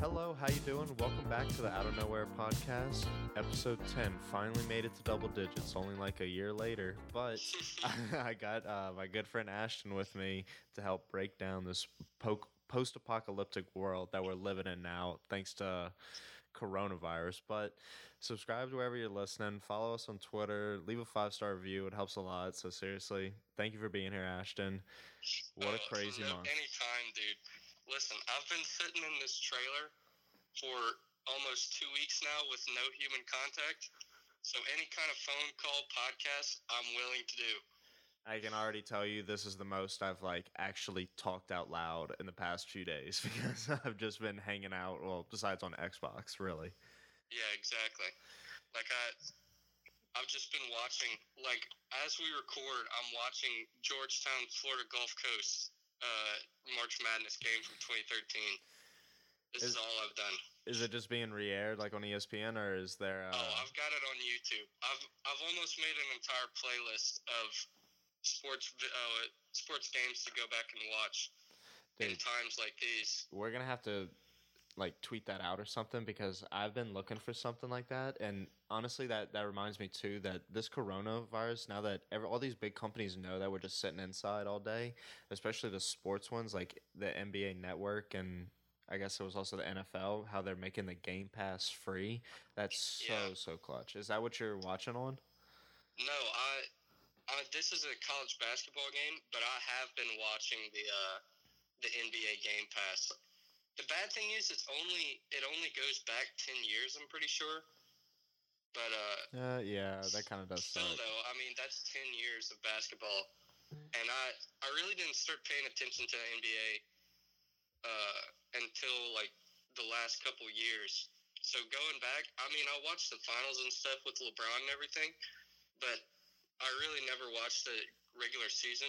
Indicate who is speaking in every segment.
Speaker 1: Hello, how you doing? Welcome back to the Out of Nowhere podcast, episode 10. Finally made it to double digits, only like a year later, but I got uh, my good friend Ashton with me to help break down this po- post-apocalyptic world that we're living in now, thanks to coronavirus. But subscribe to wherever you're listening, follow us on Twitter, leave a five-star review. It helps a lot. So seriously, thank you for being here, Ashton. What a
Speaker 2: Uh,
Speaker 1: crazy
Speaker 2: no,
Speaker 1: month.
Speaker 2: Anytime, dude. Listen, I've been sitting in this trailer for almost two weeks now with no human contact. So any kind of phone call, podcast, I'm willing to do.
Speaker 1: I can already tell you this is the most I've like actually talked out loud in the past few days because I've just been hanging out. Well, besides on Xbox, really.
Speaker 2: Yeah, exactly. Like I, I've just been watching. Like as we record, I'm watching Georgetown, Florida Gulf Coast uh, March Madness game from 2013. This is,
Speaker 1: Is-
Speaker 2: all I've done.
Speaker 1: Is it just being re-aired like on ESPN, or is there? Uh,
Speaker 2: Oh, I've got it on YouTube. I've I've almost made an entire playlist of sports uh, sports games to go back and watch in times like these.
Speaker 1: we're gonna have to like tweet that out or something because I've been looking for something like that, and honestly, that that reminds me too that this coronavirus. Now that every, all these big companies know that we're just sitting inside all day, especially the sports ones like the NBA Network and. I guess it was also the NFL, how they're making the Game Pass free. That's so
Speaker 2: Yeah.
Speaker 1: so clutch. Is that what you're watching on?
Speaker 2: No, I, I this is a college basketball game, but I have been watching the uh, the NBA Game Pass. The bad thing is, it's only it only goes back ten years. I'm pretty sure. But uh,
Speaker 1: Uh, yeah, that kind of does
Speaker 2: Still,
Speaker 1: suck.
Speaker 2: though, I mean, that's 10 years of basketball. And I, I really didn't start paying attention to the NBA uh, until, like, the last couple years. So going back, I mean, I watched the finals and stuff with LeBron and everything, but I really never watched the regular season.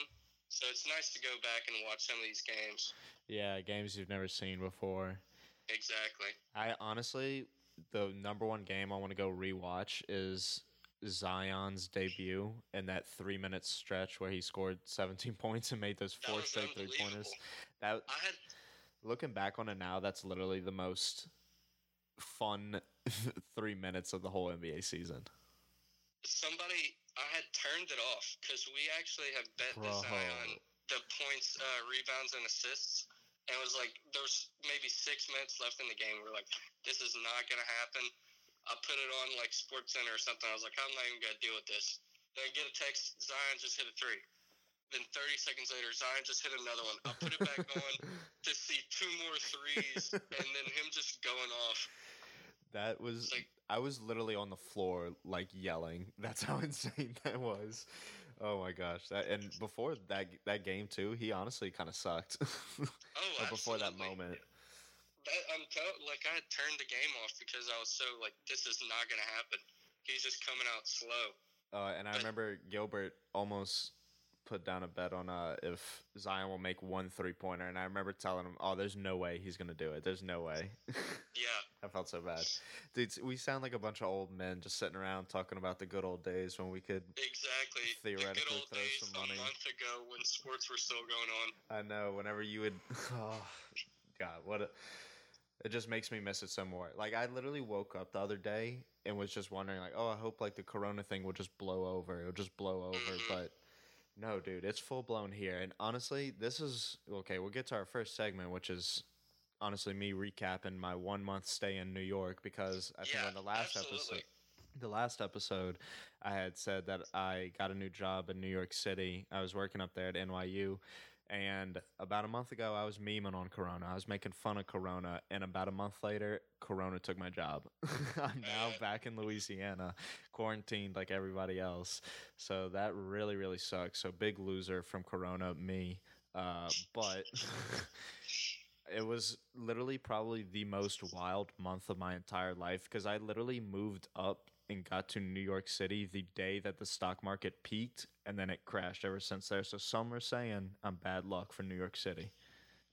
Speaker 2: So it's nice to go back and watch some of these games.
Speaker 1: Yeah, games you've never seen before.
Speaker 2: Exactly.
Speaker 1: I honestly, the number one game I want to go rewatch is Zion's debut and that three minute stretch where he scored 17 points and made those four straight three pointers. That
Speaker 2: I had
Speaker 1: looking back on it now, that's literally the most fun three minutes of the whole NBA season.
Speaker 2: somebody I had turned it off because we actually have bet
Speaker 1: Bro.
Speaker 2: this eye on the points, uh, rebounds, and assists. And it was like there's maybe six minutes left in the game. We're like, this is not gonna happen. I put it on like Sports Center or something. I was like, I'm not even gonna deal with this. Then I get a text, Zion just hit a three. Then 30 seconds later, Zion just hit another one. I put it back on to see two more threes, and then him just going off.
Speaker 1: That was
Speaker 2: Like-
Speaker 1: I was literally on the floor like yelling. That's how insane that was. Oh my gosh. That and before that that game too, he honestly kind of sucked.
Speaker 2: Oh,
Speaker 1: Or before that moment.
Speaker 2: That, I'm tell- like I turned the game off because I was so like, this is not gonna happen. He's just coming out slow.
Speaker 1: Uh, and I
Speaker 2: But-
Speaker 1: remember Gilbert almost put down a bet on uh, if Zion will make one three pointer, and I remember telling him, "Oh, there's no way he's gonna do it. There's no way."
Speaker 2: Yeah,
Speaker 1: I felt so bad, dude. We sound like a bunch of old men just sitting around talking about the good old days when we could.
Speaker 2: exactly.
Speaker 1: Theoretically
Speaker 2: the good old
Speaker 1: throw some money.
Speaker 2: a month ago when sports were still going on.
Speaker 1: I know. Whenever you would, oh God, what a. It just makes me miss it some more. Like I literally woke up the other day and was just wondering, like, oh, I hope like the Corona thing will just blow over. It'll just blow over,
Speaker 2: Mhm.
Speaker 1: but no, dude, it's full blown here. And honestly, this is okay. We'll get to our first segment, which is honestly me recapping my one month stay in New York because I think
Speaker 2: Yeah,
Speaker 1: on the last
Speaker 2: absolutely.
Speaker 1: episode. The last episode, I had said that I got a new job in New York City. I was working up there at NYU, and about a month ago, I was memeing on Corona. I was making fun of Corona, and about a month later, Corona took my job. I'm now back in Louisiana, quarantined like everybody else. So that really, really sucks. So big loser from Corona, me. Uh, but it was literally probably the most wild month of my entire life because I literally moved up and got to New York City the day that the stock market peaked and then it crashed ever since there. So some are saying I'm bad luck for New York City.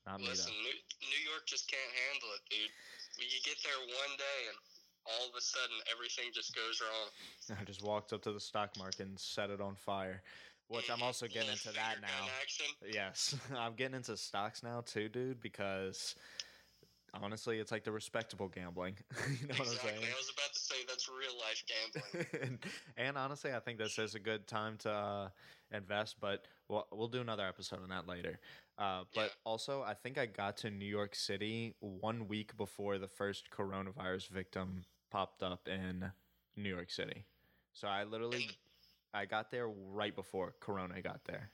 Speaker 1: Not me
Speaker 2: Listen. New, New York just can't handle it, dude. You get there one day and all of a sudden everything just goes wrong.
Speaker 1: I just walked up to the stock market and set it on fire. which I'm also getting into that now. Yes, I'm getting into stocks now too, dude, because honestly, it's like the respectable gambling. you know
Speaker 2: exactly.
Speaker 1: what I'm saying?
Speaker 2: I was about to say that's real life gambling.
Speaker 1: and, and honestly, I think this is a good time to uh, invest, but we'll, we'll do another episode on that later. Uh, but
Speaker 2: Yeah.
Speaker 1: also, I think I got to New York City one week before the first coronavirus victim popped up in New York City. So I literally, I got there right before Corona got there.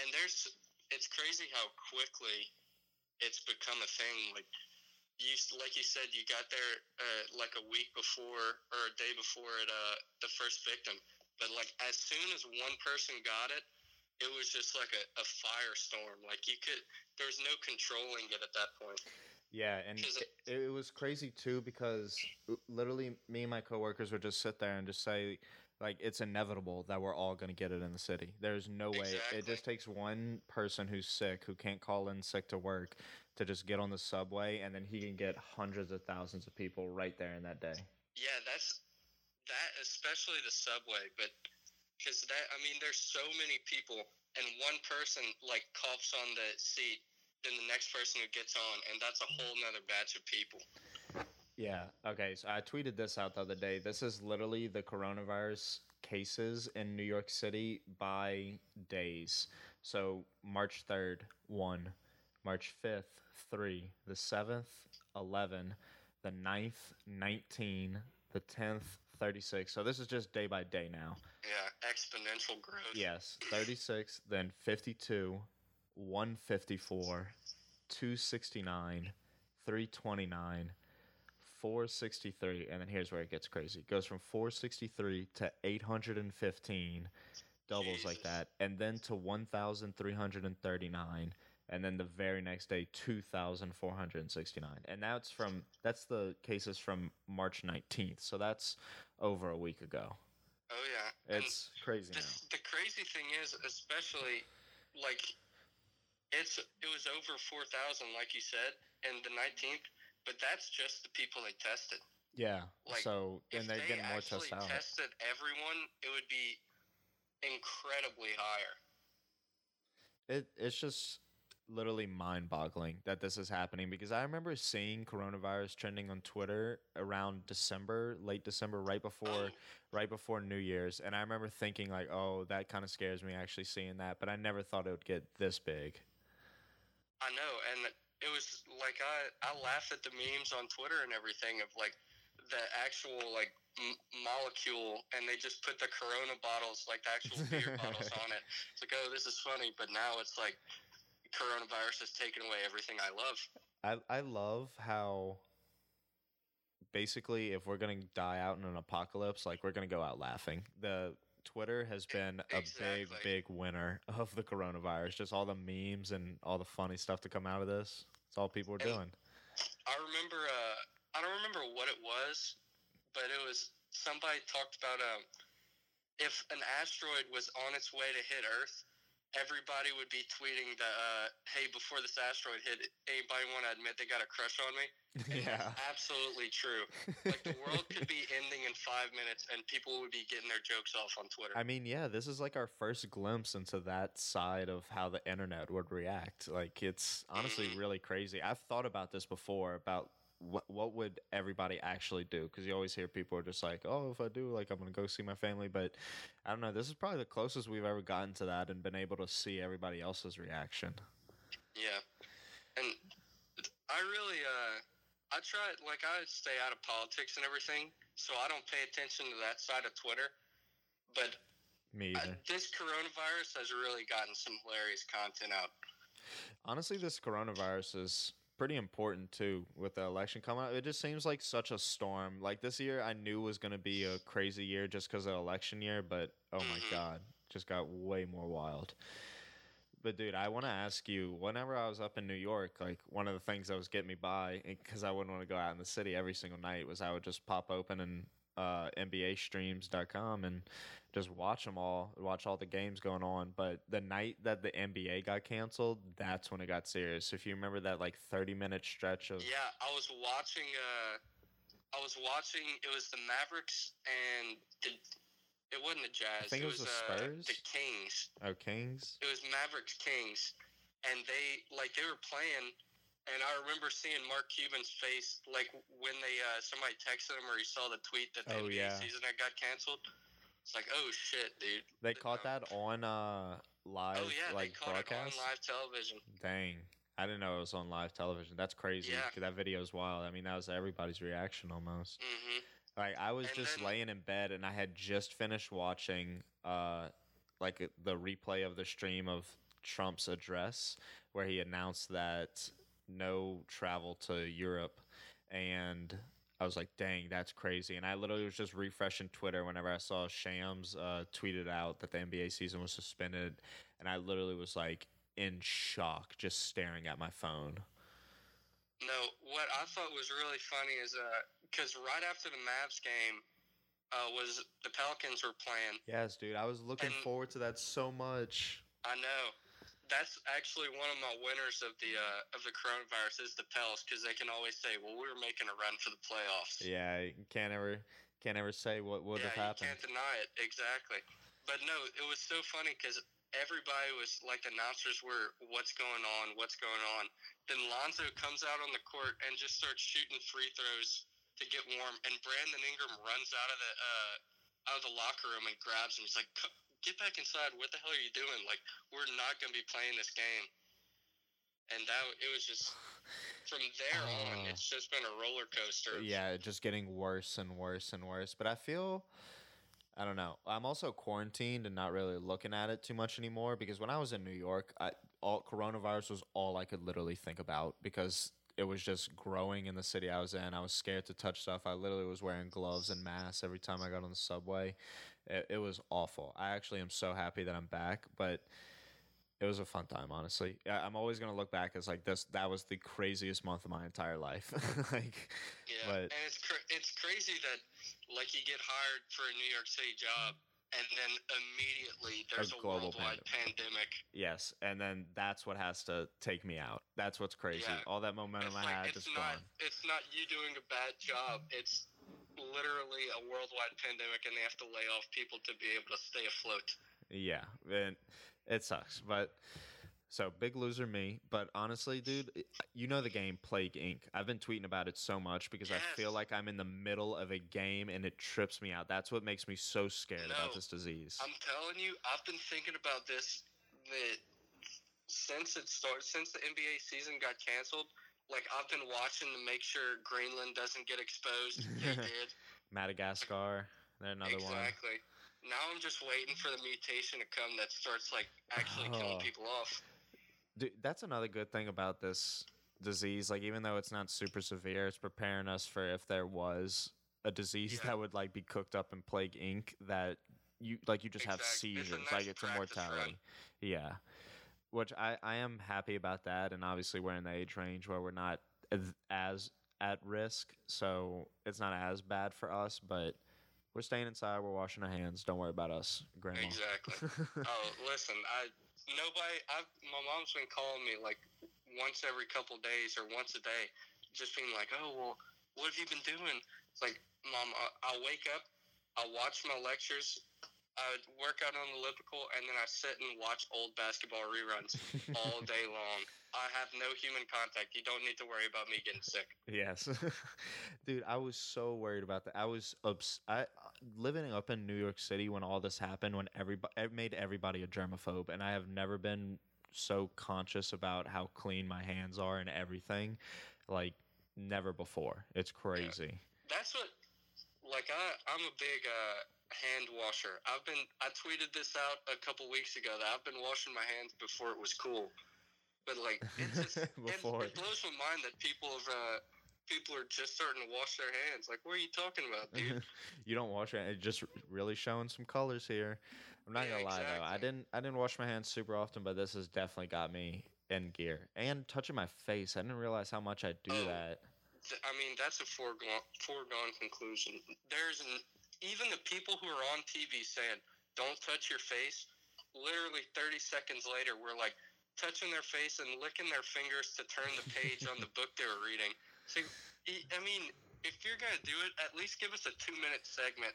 Speaker 2: and there's it's crazy how quickly it's become a thing like you like you said you got there uh, like a week before or a day before it uh the first victim. But like as soon as one person got it it was just like a, a firestorm. Like you could there was no controlling it at that point.
Speaker 1: Yeah, and it, it was crazy too because literally me and my coworkers would just sit there and just say like it's inevitable that we're all going to get it in the city. There's no way. It just takes one person who's sick who can't call in sick to work to just get on the subway and then he can get hundreds of thousands of people right there in that day.
Speaker 2: yeah that's that especially the subway but because that i mean there's so many people and one person like coughs on the seat then the next person who gets on and that's a whole nother batch of people
Speaker 1: Yeah. Okay. So I tweeted this out the other day. This is literally the coronavirus cases in New York City by days. So March 3rd, 1. March 5th, 3. The 7th, 11. The 9th, 19. The 10th, 36. So this is just day by day now.
Speaker 2: yeah exponential growth
Speaker 1: Yes. 36, then 52, 154, 269, 329, 463, and then here's where it gets crazy. It goes from 463 to 815, doubles like that, and then to 1,339, and then the very next day 2,469. And that's from that's the cases from March 19th. So that's over a week ago.
Speaker 2: oh yeah and
Speaker 1: It's crazy now.
Speaker 2: the, the crazy thing is especially like it's it was over 4000 like you said and the 19th but that's just the people they tested
Speaker 1: Yeah.
Speaker 2: Like,
Speaker 1: so and they're
Speaker 2: they
Speaker 1: getting more tests out.
Speaker 2: tested everyone, it would be incredibly higher.
Speaker 1: It it's just literally mind-boggling that this is happening because I remember seeing coronavirus trending on Twitter around December, late December, right before
Speaker 2: Um,
Speaker 1: right before New Year's, and I remember thinking like, "Oh, that kind of scares me actually seeing that," but I never thought it would get this big.
Speaker 2: I know, and it was like I I laughed at the memes on Twitter and everything of like the actual like m- molecule, and they just put the Corona bottles, like the actual beer bottles, on it. It's like, oh, this is funny, but now it's like coronavirus has taken away everything I love.
Speaker 1: I I love how basically if we're gonna die out in an apocalypse, like we're gonna go out laughing. The Twitter has been a big, big winner of the coronavirus. Just all the memes and all the funny stuff to come out of this. It's all people are doing.
Speaker 2: I remember uh I don't remember what it was, but it was somebody talked about um if an asteroid was on its way to hit Earth, everybody would be tweeting the uh, hey before this asteroid hit, anybody want to admit they got a crush on me? And
Speaker 1: yeah.
Speaker 2: absolutely true. Like the world could be ending in five minutes, and people would be getting their jokes off on Twitter.
Speaker 1: I mean, yeah, this is like our first glimpse into that side of how the internet would react. Like, it's honestly
Speaker 2: Mhm.
Speaker 1: really crazy. I've thought about this before about what what would everybody actually do? Because you always hear people are just like, "Oh, if I do, like, I'm gonna go see my family." But I don't know. This is probably the closest we've ever gotten to that and been able to see everybody else's reaction.
Speaker 2: Yeah, and I really, uh, I try like I stay out of politics and everything, so I don't pay attention to that side of Twitter. But
Speaker 1: Me
Speaker 2: uh, this coronavirus has really gotten some hilarious content out.
Speaker 1: Honestly, this coronavirus is pretty important too with the election coming up. It just seems like such a storm. Like this year, I knew was going to be a crazy year just because of election year, but oh my
Speaker 2: Mhm.
Speaker 1: god, just got way more wild. But dude, I want to ask you. Whenever I was up in New York, like one of the things that was getting me by, because I wouldn't want to go out in the city every single night, was I would just pop open and uh, NBAstreams.com and just watch them all, watch all the games going on. But the night that the NBA got canceled, that's when it got serious. If you remember that like 30 minute stretch of
Speaker 2: Yeah, I was watching. Uh, I was watching. It was the Mavericks and the It wasn't the Jazz.
Speaker 1: I think it was the
Speaker 2: uh,
Speaker 1: Spurs.
Speaker 2: the Kings.
Speaker 1: Oh, Kings.
Speaker 2: It was Mavericks Kings, and they like they were playing, and I remember seeing Mark Cuban's face like when they uh, somebody texted him or he saw the tweet that the
Speaker 1: Oh,
Speaker 2: NBA
Speaker 1: yeah.
Speaker 2: season had got canceled. It's like, oh shit, dude.
Speaker 1: They caught
Speaker 2: um,
Speaker 1: that on uh live
Speaker 2: Oh yeah,
Speaker 1: like
Speaker 2: they caught
Speaker 1: broadcast.
Speaker 2: it on live television.
Speaker 1: Dang. I didn't know it was on live television. That's crazy.
Speaker 2: Yeah.
Speaker 1: That video is wild. I mean, that was everybody's reaction almost.
Speaker 2: hmm
Speaker 1: Like I was
Speaker 2: And
Speaker 1: just
Speaker 2: then-
Speaker 1: laying in bed and I had just finished watching uh like uh, the replay of the stream of Trump's address where he announced that no travel to Europe and I was like, dang, that's crazy. And I literally was just refreshing Twitter whenever I saw Shams uh, tweeted out that the NBA season was suspended. And I literally was like in shock, just staring at my phone.
Speaker 2: No, what I thought was really funny is because right after the Mavs game uh, was the Pelicans were playing.
Speaker 1: Yes, dude. I was looking
Speaker 2: And-
Speaker 1: forward to that so much.
Speaker 2: I know. That's actually one of my winners of the uh, of the coronavirus is the Pels because they can always say, "Well, we were making a run for the playoffs."
Speaker 1: Yeah, you can't ever can't ever say what would
Speaker 2: yeah,
Speaker 1: have happened.
Speaker 2: you can't deny it. Exactly. But no, it was so funny because everybody was like, the announcers were, "What's going on? What's going on?" Then Lonzo comes out on the court and just starts shooting free throws to get warm, and Brandon Ingram runs out of the uh, out of the locker room and grabs him. He's like, "Co- "Get back inside! What the hell are you doing? Like, we're not going to be playing this game." And that it was just from there on,
Speaker 1: Oh.
Speaker 2: it's just been a roller coaster.
Speaker 1: Yeah, just getting worse and worse and worse. But I feel I don't know. I'm also quarantined and not really looking at it too much anymore because when I was in New York, I all coronavirus was all I could literally think about because it was just growing in the city I was in. I was scared to touch stuff. I literally was wearing gloves and masks every time I got on the subway. It, it was awful. I actually am so happy that I'm back, but it was a fun time, honestly. I- I'm always gonna look back as like this. That was the craziest month of my entire life. like,
Speaker 2: Yeah,
Speaker 1: But-
Speaker 2: and it's cra- it's crazy that like you get hired for a New York City job, and then immediately there's a,
Speaker 1: global
Speaker 2: worldwide pandemic.
Speaker 1: yes, and then that's what has to take me out. That's what's crazy.
Speaker 2: Yeah.
Speaker 1: All that momentum
Speaker 2: It's
Speaker 1: I
Speaker 2: like
Speaker 1: had
Speaker 2: it's
Speaker 1: just
Speaker 2: not
Speaker 1: gone.
Speaker 2: it's not you doing a bad job. It's literally a worldwide pandemic, and they have to lay off people to be able to stay afloat.
Speaker 1: Yeah, and it sucks. But so big loser me. But honestly, dude, you know the game Plague Inc. I've been tweeting about it so much because I feel like I'm in the middle of a game and it trips me out. That's what makes me so scared about this disease.
Speaker 2: I'm telling you, I've been thinking about this that since it started, since the NBA season got canceled. Like I've been watching to make sure Greenland doesn't get exposed. They did.
Speaker 1: Madagascar, they're another one.
Speaker 2: exactly. Now I'm just waiting for the mutation to come that starts like actually
Speaker 1: Oh.
Speaker 2: killing people off.
Speaker 1: Dude, that's another good thing about this disease. Like, even though it's not super severe, it's preparing us for if there was a disease
Speaker 2: Yeah.
Speaker 1: that would like be cooked up in Plague Inc. That you like you just have
Speaker 2: Exact- it's
Speaker 1: seizures,
Speaker 2: nice
Speaker 1: like it's a
Speaker 2: practice run.
Speaker 1: mortality. Yeah, which I I am happy about that, and obviously we're in the age range where we're not as- at risk, so it's not as bad for us, but. We're staying inside. We're washing our hands. Don't worry about us, Grandma.
Speaker 2: Exactly. oh, listen, I nobody. I my mom's been calling me like once every couple days or once a day, just being like, "Oh, well, what have you been doing?" It's like, Mom, I, I'll wake up, I'll watch my lectures, I would work out on the elliptical, and then I sit and watch old basketball reruns all day long. I have no human contact. You don't need to worry about me getting sick.
Speaker 1: Yes, dude, I was so worried about that. I was obs- I living up in New York City when all this happened. When everybody it made everybody a germaphobe, and I have never been so conscious about how clean my hands are and everything, like never before. It's crazy.
Speaker 2: That's what, like, I, I'm a big uh, hand washer. I've been, I tweeted this out a couple weeks ago that I've been washing my hands before it was cool. But, like, it's just, it,
Speaker 1: Before.
Speaker 2: it blows my mind that people have, uh, people are just starting to wash their hands. Like, what are you talking about, dude?
Speaker 1: you don't wash your It just really showing some colors here. I'm not
Speaker 2: Yeah,
Speaker 1: gonna lie though. I didn't I didn't wash my hands super often, but this has definitely got me in gear. And touching my face, I didn't realize how much I do
Speaker 2: Oh.
Speaker 1: that.
Speaker 2: I mean, that's a foregone, foregone conclusion. There's an, even the people who are on TV saying, don't touch your face, literally 30 seconds later, we're like touching their face and licking their fingers to turn the page on the book they were reading. So, I I mean, if you're going to do it, at least give us a two minute segment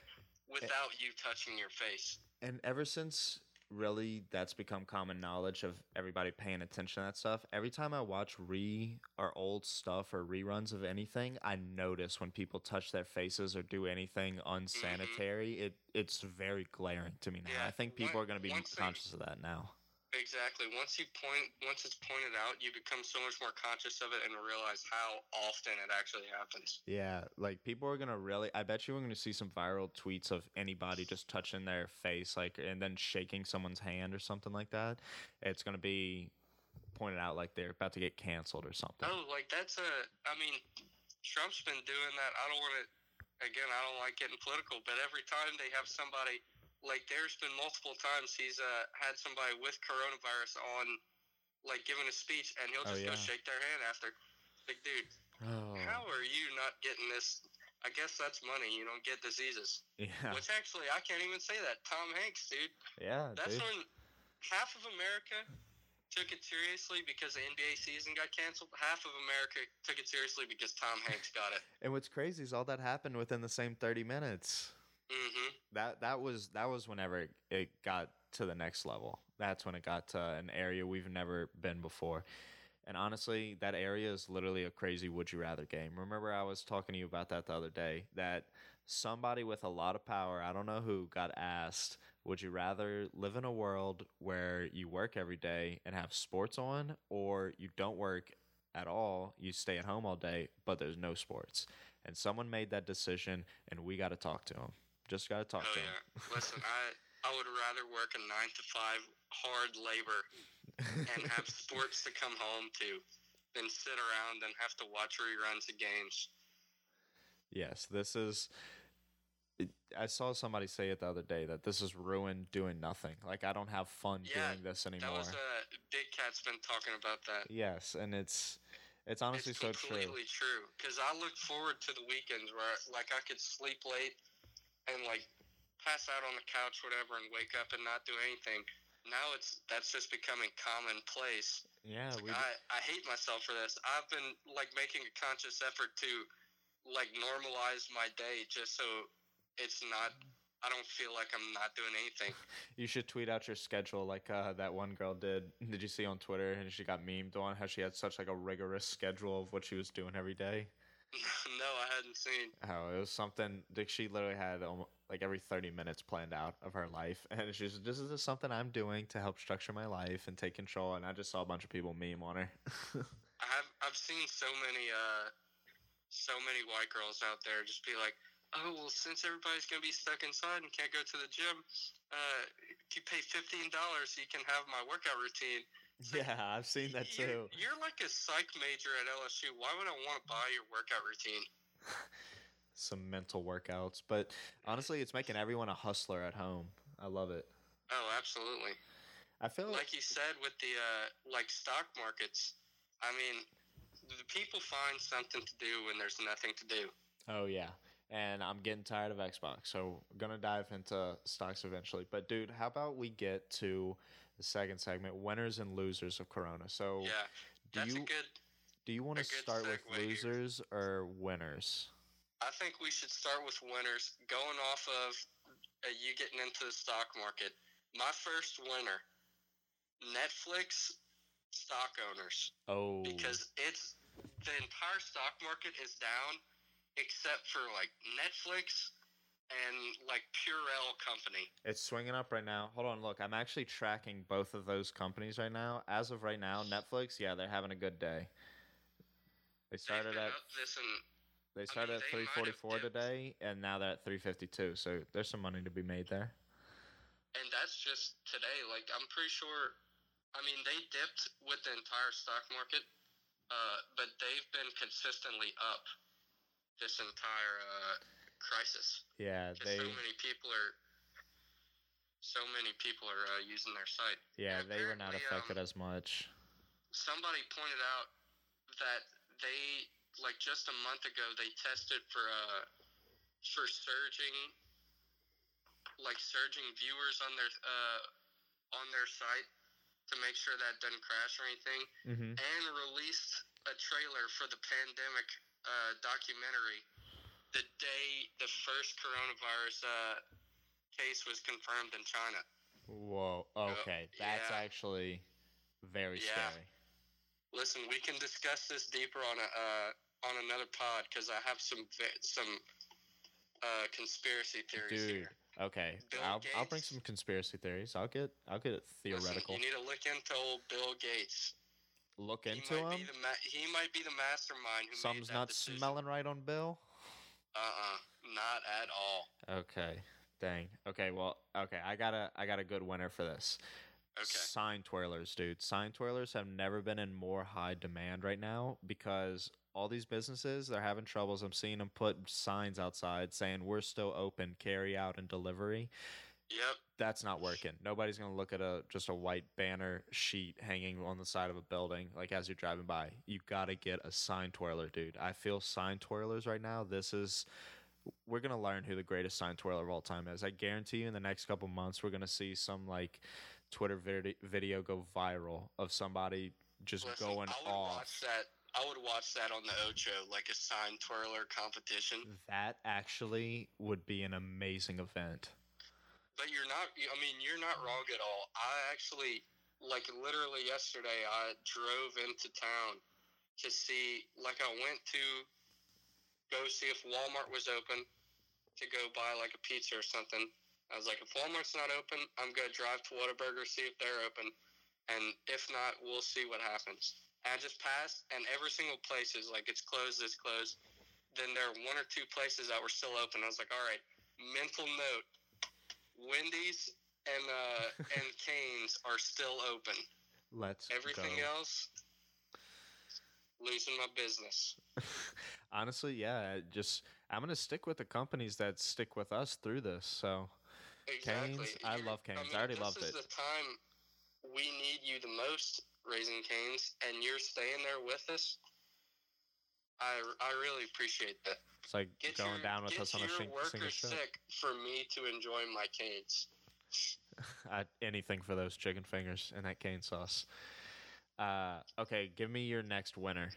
Speaker 2: without you touching your face.
Speaker 1: And ever since really that's become common knowledge of everybody paying attention to that stuff. Every time I watch re or old stuff or reruns of anything, I notice when people touch their faces or do anything unsanitary, it it's very glaring to me now.
Speaker 2: Yeah,
Speaker 1: I think people are going to be conscious of that now.
Speaker 2: Exactly. Once you point, once it's pointed out, you become so much more conscious of it and realize how often it actually happens.
Speaker 1: Yeah, like people are gonna really. I bet you we're gonna see some viral tweets of anybody just touching their face, like, and then shaking someone's hand or something like that. It's gonna be pointed out like they're about to get canceled or something.
Speaker 2: Oh, like that's a. I mean, Trump's been doing that. I don't want to. Again, I don't like getting political, but every time they have somebody, like there's been multiple times he's uh, had somebody with coronavirus on, like giving a speech, and he'll
Speaker 1: Oh,
Speaker 2: just go shake their hand after. Like, dude,
Speaker 1: Oh,
Speaker 2: how are you not getting this? I guess that's money. You don't get diseases.
Speaker 1: yeah,
Speaker 2: Which actually, I can't even say that. Tom Hanks, dude.
Speaker 1: yeah,
Speaker 2: That's
Speaker 1: dude.
Speaker 2: when half of America took it seriously because the NBA season got canceled. Half of America took it seriously because Tom Hanks got it.
Speaker 1: And what's crazy is all that happened within the same thirty minutes.
Speaker 2: Hmm
Speaker 1: That that was that was whenever it, it got to the next level. That's when it got to an area we've never been before. And honestly, that area is literally a crazy would you rather game. Remember I was talking to you about that the other day that somebody with a lot of power, I don't know who, got asked, would you rather live in a world where you work every day and have sports on or you don't work at all, you stay at home all day, but there's no sports. And someone made that decision and we got to talk to him. Just got to talk
Speaker 2: Oh
Speaker 1: to
Speaker 2: yeah. Listen, I I would rather work a nine to five hard labor and have sports to come home to than sit around and have to watch reruns of games.
Speaker 1: yes, this is. I saw somebody say it the other day that this is ruined doing nothing. Like I don't have fun
Speaker 2: Yeah,
Speaker 1: doing this anymore.
Speaker 2: That was uh, Big Cat's been talking about that.
Speaker 1: yes, and it's it's honestly
Speaker 2: it's
Speaker 1: so true.
Speaker 2: completely true. Because I look forward to the weekends where, like, I could sleep late and like pass out on the couch, whatever, and wake up and not do anything. Now it's that's just becoming commonplace.
Speaker 1: Yeah, we
Speaker 2: I, I hate myself for this. I've been like making a conscious effort to like normalize my day just so it's not. I don't feel like I'm not doing anything.
Speaker 1: you should tweet out your schedule like uh, that one girl did. Did you see on Twitter? And she got memed on how she had such like a rigorous schedule of what she was doing every day.
Speaker 2: no, I hadn't seen.
Speaker 1: Oh, it was something. Like she literally had almo- like every thirty minutes planned out of her life, and she's this is something I'm doing to help structure my life and take control. And I just saw a bunch of people meme on her.
Speaker 2: I've I've seen so many uh so many white girls out there just be like, oh well, since everybody's gonna be stuck inside and can't go to the gym, uh, if you pay fifteen dollars, so you can have my workout routine.
Speaker 1: Yeah, I've seen that
Speaker 2: You're-
Speaker 1: too.
Speaker 2: You're, like a psych major at LSU. Why would I want to buy your workout routine?
Speaker 1: Some mental workouts, but honestly, it's making everyone a hustler at home. I love it.
Speaker 2: Oh, absolutely.
Speaker 1: I feel
Speaker 2: Like you said with the uh, like stock markets, I mean, the people find something to do when there's nothing to do.
Speaker 1: Oh yeah. And I'm getting tired of Xbox, so I'm gonna dive into stocks eventually. But dude, how about we get to the second segment, winners and losers of Corona. So
Speaker 2: Yeah,
Speaker 1: do
Speaker 2: that's
Speaker 1: you
Speaker 2: a good.
Speaker 1: do you want to start with
Speaker 2: segue here.
Speaker 1: losers or winners?
Speaker 2: I think we should start with winners, going off of uh, you getting into the stock market. My first winner, Netflix stock owners,
Speaker 1: Oh,
Speaker 2: because it's the entire stock market is down, except for like Netflix and like Purell Company.
Speaker 1: it's swinging up right now. Hold on, look, I'm actually tracking both of those companies right now. As of right now, Netflix, yeah, they're having a good day. They started at
Speaker 2: this and
Speaker 1: they
Speaker 2: mean,
Speaker 1: started
Speaker 2: they
Speaker 1: at 344 today, and now they're at 352. So there's some money to be made there.
Speaker 2: and that's just today. Like I'm pretty sure. I mean, they dipped with the entire stock market, uh, but they've been consistently up this entire uh, crisis.
Speaker 1: Yeah, they
Speaker 2: so many people are. So many people are uh, using their site.
Speaker 1: yeah
Speaker 2: and
Speaker 1: they were not affected
Speaker 2: um,
Speaker 1: as much.
Speaker 2: Somebody pointed out that they like just a month ago they tested for uh for surging like surging viewers on their uh on their site to make sure that doesn't crash or anything
Speaker 1: Mm-hmm.
Speaker 2: and released a trailer for the pandemic uh, documentary the day the first coronavirus uh, case was confirmed in China.
Speaker 1: Whoa. Okay, that's
Speaker 2: yeah.
Speaker 1: actually very
Speaker 2: Yeah.
Speaker 1: scary.
Speaker 2: Listen, we can discuss this deeper on a uh, on another pod because I have some some uh, conspiracy theories
Speaker 1: Dude.
Speaker 2: here.
Speaker 1: Okay,
Speaker 2: Bill
Speaker 1: I'll, I'll bring some conspiracy theories. I'll get I'll get it
Speaker 2: Listen,
Speaker 1: theoretical.
Speaker 2: you need to look into old Bill Gates.
Speaker 1: Look
Speaker 2: He
Speaker 1: into him.
Speaker 2: Ma- he might be the mastermind who
Speaker 1: Something's
Speaker 2: made that
Speaker 1: not
Speaker 2: decision.
Speaker 1: smelling right on Bill.
Speaker 2: Uh-uh, not at all.
Speaker 1: Okay. Dang. Okay. Well. Okay. I got a I got a good winner for this.
Speaker 2: Okay.
Speaker 1: Sign twirlers, dude. Sign twirlers have never been in more high demand right now because all these businesses they're having troubles. I'm seeing them put signs outside saying we're still open, carry out and delivery.
Speaker 2: Yep.
Speaker 1: That's not working. Nobody's gonna look at a just a white banner sheet hanging on the side of a building like as you're driving by. You gotta get a sign twirler, dude. I feel sign twirlers right now. This is we're gonna learn who the greatest sign twirler of all time is. I guarantee you, in the next couple months, we're gonna see some like Twitter vid- video go viral of somebody just
Speaker 2: Listen,
Speaker 1: going
Speaker 2: I would
Speaker 1: off.
Speaker 2: watch that. I would watch that on the Ocho, like a sign twirler competition.
Speaker 1: That actually would be an amazing event.
Speaker 2: But you're not. I mean, you're not wrong at all. I actually, like, literally yesterday, I drove into town to see. Like, I went to go see if Walmart was open to go buy like a pizza or something. I was like, if Walmart's not open, I'm gonna drive to Whataburger see if they're open, and if not, we'll see what happens. And I just passed, and every single place is like it's closed, it's closed. Then there are one or two places that were still open. I was like, all right, mental note: Wendy's and uh, and Canes are still open.
Speaker 1: Let's
Speaker 2: Everything
Speaker 1: go.
Speaker 2: else, losing my business.
Speaker 1: Honestly, yeah. Just I'm gonna stick with the companies that stick with us through this. So
Speaker 2: Exactly.
Speaker 1: Canes, I love Canes. I
Speaker 2: mean,
Speaker 1: already
Speaker 2: this
Speaker 1: loved
Speaker 2: is
Speaker 1: it.
Speaker 2: the time we need you the most, Raising Canes, and you're staying there with us. I, I really appreciate that.
Speaker 1: It's like
Speaker 2: Get
Speaker 1: going
Speaker 2: your,
Speaker 1: down with us on a sing- single trip.
Speaker 2: sick for me to enjoy my canes.
Speaker 1: I, anything for those chicken fingers and that cane sauce. Uh, okay, give me your next winner.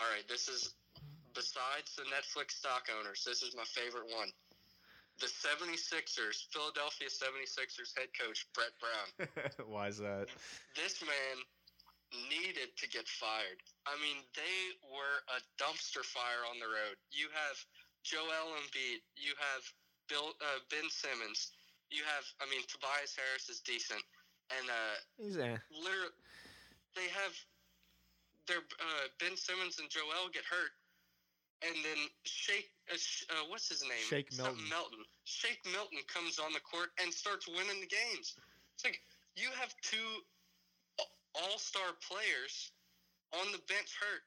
Speaker 2: All right, this is besides the Netflix stock owners, this is my favorite one. The 76ers, Philadelphia 76ers head coach Brett Brown.
Speaker 1: Why is that?
Speaker 2: This man needed to get fired. I mean, they were a dumpster fire on the road. You have Joel Embiid, you have Bill uh, Ben Simmons, you have I mean Tobias Harris is decent, and uh,
Speaker 1: He's eh.
Speaker 2: literally they have their uh, Ben Simmons and Joel get hurt, and then Shake uh, uh, what's his name?
Speaker 1: Shake
Speaker 2: Something
Speaker 1: Milton.
Speaker 2: Milton. Shake Milton comes on the court and starts winning the games. It's like you have two all star players on the bench hurt,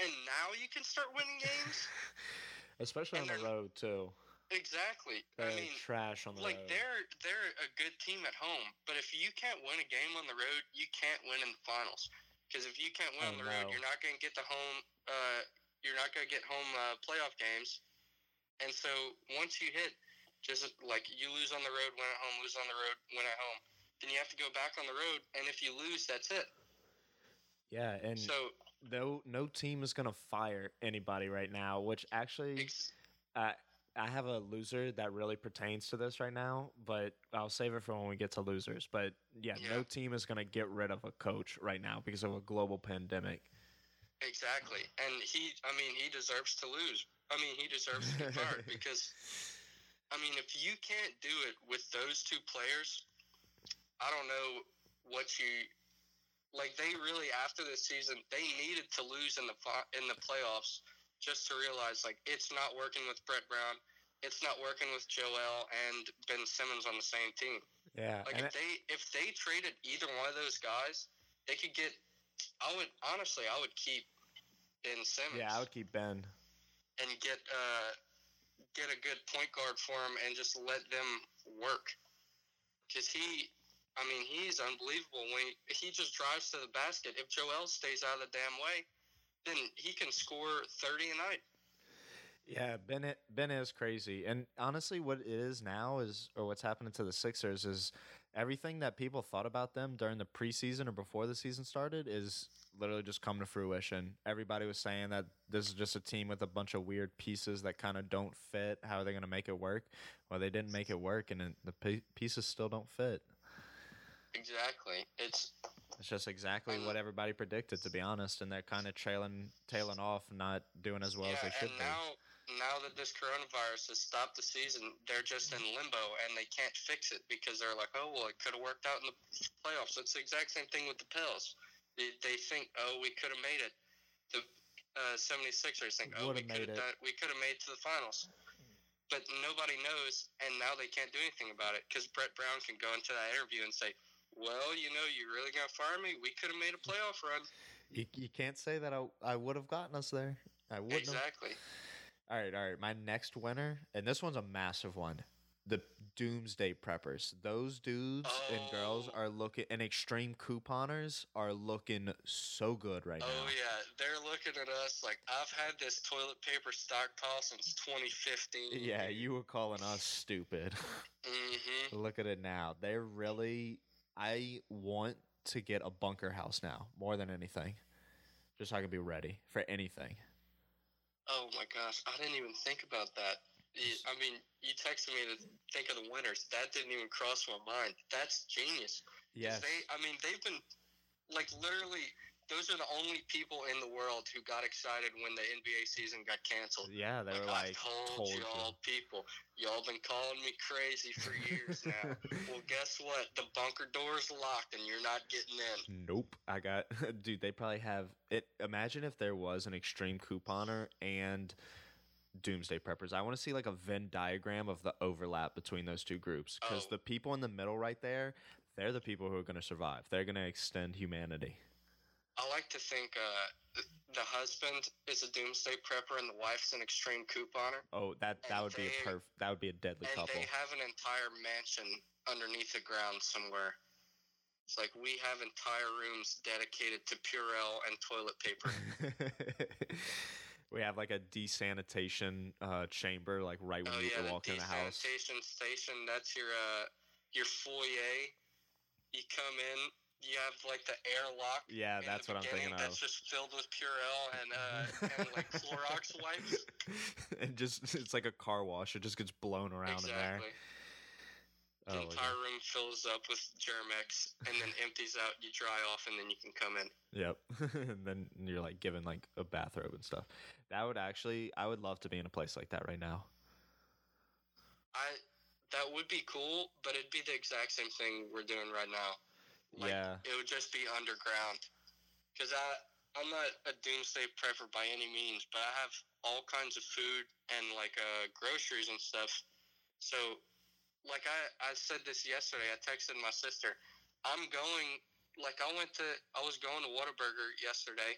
Speaker 2: and now you can start winning games.
Speaker 1: Especially on the road too.
Speaker 2: exactly.
Speaker 1: They're
Speaker 2: I mean,
Speaker 1: trash on the
Speaker 2: like
Speaker 1: road.
Speaker 2: they're they're a good team at home, but if you can't win a game on the road, you can't win in the finals. Because if you can't win
Speaker 1: Oh,
Speaker 2: on the road,
Speaker 1: no.
Speaker 2: you're not going to get the home. Uh, you're not going to get home uh, playoff games. And so once you hit, just like you lose on the road, win at home, lose on the road, win at home, then you have to go back on the road. And if you lose, that's it.
Speaker 1: yeah, and
Speaker 2: So
Speaker 1: no no team is gonna fire anybody right now. Which actually, I I have a loser that really pertains to this right now, but I'll save it for when we get to losers. But yeah, no team is gonna get rid of a coach right now because of a global pandemic.
Speaker 2: exactly. And he, I mean, he deserves to lose. I mean, he deserves to get fired because I mean, if you can't do it with those two players, I don't know what you like. They really after this season, they needed to lose in the in the playoffs just to realize like it's not working with Brett Brown, it's not working with Joel and Ben Simmons on the same team.
Speaker 1: Yeah,
Speaker 2: Like if they if they traded either one of those guys, they could get. I would honestly, I would keep Ben Simmons
Speaker 1: yeah, I would keep Ben.
Speaker 2: and get uh, get a good point guard for him and just let them work. Because he, I mean, he's unbelievable when he, he just drives to the basket. If Joel stays out of the damn way, then he can score thirty a night.
Speaker 1: Yeah, Ben Ben is crazy. And honestly, what it is now is or what's happening to the Sixers is everything that people thought about them during the preseason or before the season started is literally just come to fruition. Everybody was saying that this is just a team with a bunch of weird pieces that kind of don't fit. How are they going to make it work? Well, they didn't make it work and the pieces still don't fit.
Speaker 2: Exactly. It's
Speaker 1: It's just exactly what everybody predicted, to be honest, and they're kind of trailing, tailing off, not doing as well
Speaker 2: yeah,
Speaker 1: as they should
Speaker 2: and
Speaker 1: be.
Speaker 2: now now that this coronavirus has stopped the season, they're just in limbo and they can't fix it because they're like, oh well, it could have worked out in the playoffs. It's the exact same thing with the Pels. They, they think, oh, we could have made it. The uh, 76ers think, oh, we could have we could have made it to the finals. But nobody knows, and now they can't do anything about it because Brett Brown can go into that interview and say, "Well, you know, you really gonna fire me? We could have made a playoff run."
Speaker 1: You, you can't say that I, I would have gotten us there. I wouldn't have.
Speaker 2: Exactly.
Speaker 1: All right, all right. My next winner, and this one's a massive one. The Doomsday Preppers. Those dudes and girls
Speaker 2: Oh.
Speaker 1: are looking, and extreme couponers are looking so good right
Speaker 2: Oh
Speaker 1: now.
Speaker 2: Oh yeah, they're looking at us like I've had this toilet paper stockpile since 2015.
Speaker 1: Yeah, you were calling us stupid.
Speaker 2: Mm-hmm.
Speaker 1: Look at it now. They're really. I want to get a bunker house now more than anything, just so I can be ready for anything.
Speaker 2: Oh my gosh, I didn't even think about that. I mean, you texted me to think of the winners. That didn't even cross my mind. That's genius.
Speaker 1: Yeah.
Speaker 2: They, I mean, they've been like literally. Those are the only people in the world who got excited when the NBA season got canceled.
Speaker 1: Yeah, they were
Speaker 2: I
Speaker 1: like,
Speaker 2: told,
Speaker 1: told you.
Speaker 2: y'all people, y'all been calling me crazy for years now. well, guess what? The bunker door's locked and you're not getting in.
Speaker 1: Nope. I got dude, they probably have it imagine if there was an extreme couponer and doomsday preppers. I want to see like a Venn diagram of the overlap between those two groups cuz
Speaker 2: Oh.
Speaker 1: the people in the middle right there, they're the people who are going to survive. They're going to extend humanity.
Speaker 2: I like to think uh, the husband is a doomsday prepper and the wife's an extreme couponer.
Speaker 1: Oh, that that
Speaker 2: And
Speaker 1: would be a
Speaker 2: they-
Speaker 1: perf that would be a deadly
Speaker 2: And
Speaker 1: couple.
Speaker 2: they have an entire mansion underneath the ground somewhere. It's like we have entire rooms dedicated to Purell and toilet paper.
Speaker 1: we have like a desanitation uh, chamber like right when
Speaker 2: oh
Speaker 1: you
Speaker 2: yeah, the
Speaker 1: walk in the house.
Speaker 2: desanitation station. That's your uh, your foyer. You come in, you have like the airlock.
Speaker 1: Yeah, that's
Speaker 2: the
Speaker 1: what I'm thinking of.
Speaker 2: That's just filled with Purell and uh, and like Clorox wipes.
Speaker 1: and just it's like a car wash. It just gets blown around in there.
Speaker 2: exactly.
Speaker 1: Oh,
Speaker 2: entire
Speaker 1: God.
Speaker 2: room fills up with Germ-X and then empties out. You dry off and then you can come in.
Speaker 1: Yep. and then you're like given like a bathrobe and stuff. That would actually I would love to be in a place like that right now.
Speaker 2: I that would be cool, but it'd be the exact same thing we're doing right now. Like,
Speaker 1: Yeah.
Speaker 2: It would just be underground. Cause I I'm not a doomsday prepper by any means, but I have all kinds of food and like uh, groceries and stuff. So, like I I said this yesterday. I texted my sister. I'm going. Like I went to. I was going to Whataburger yesterday.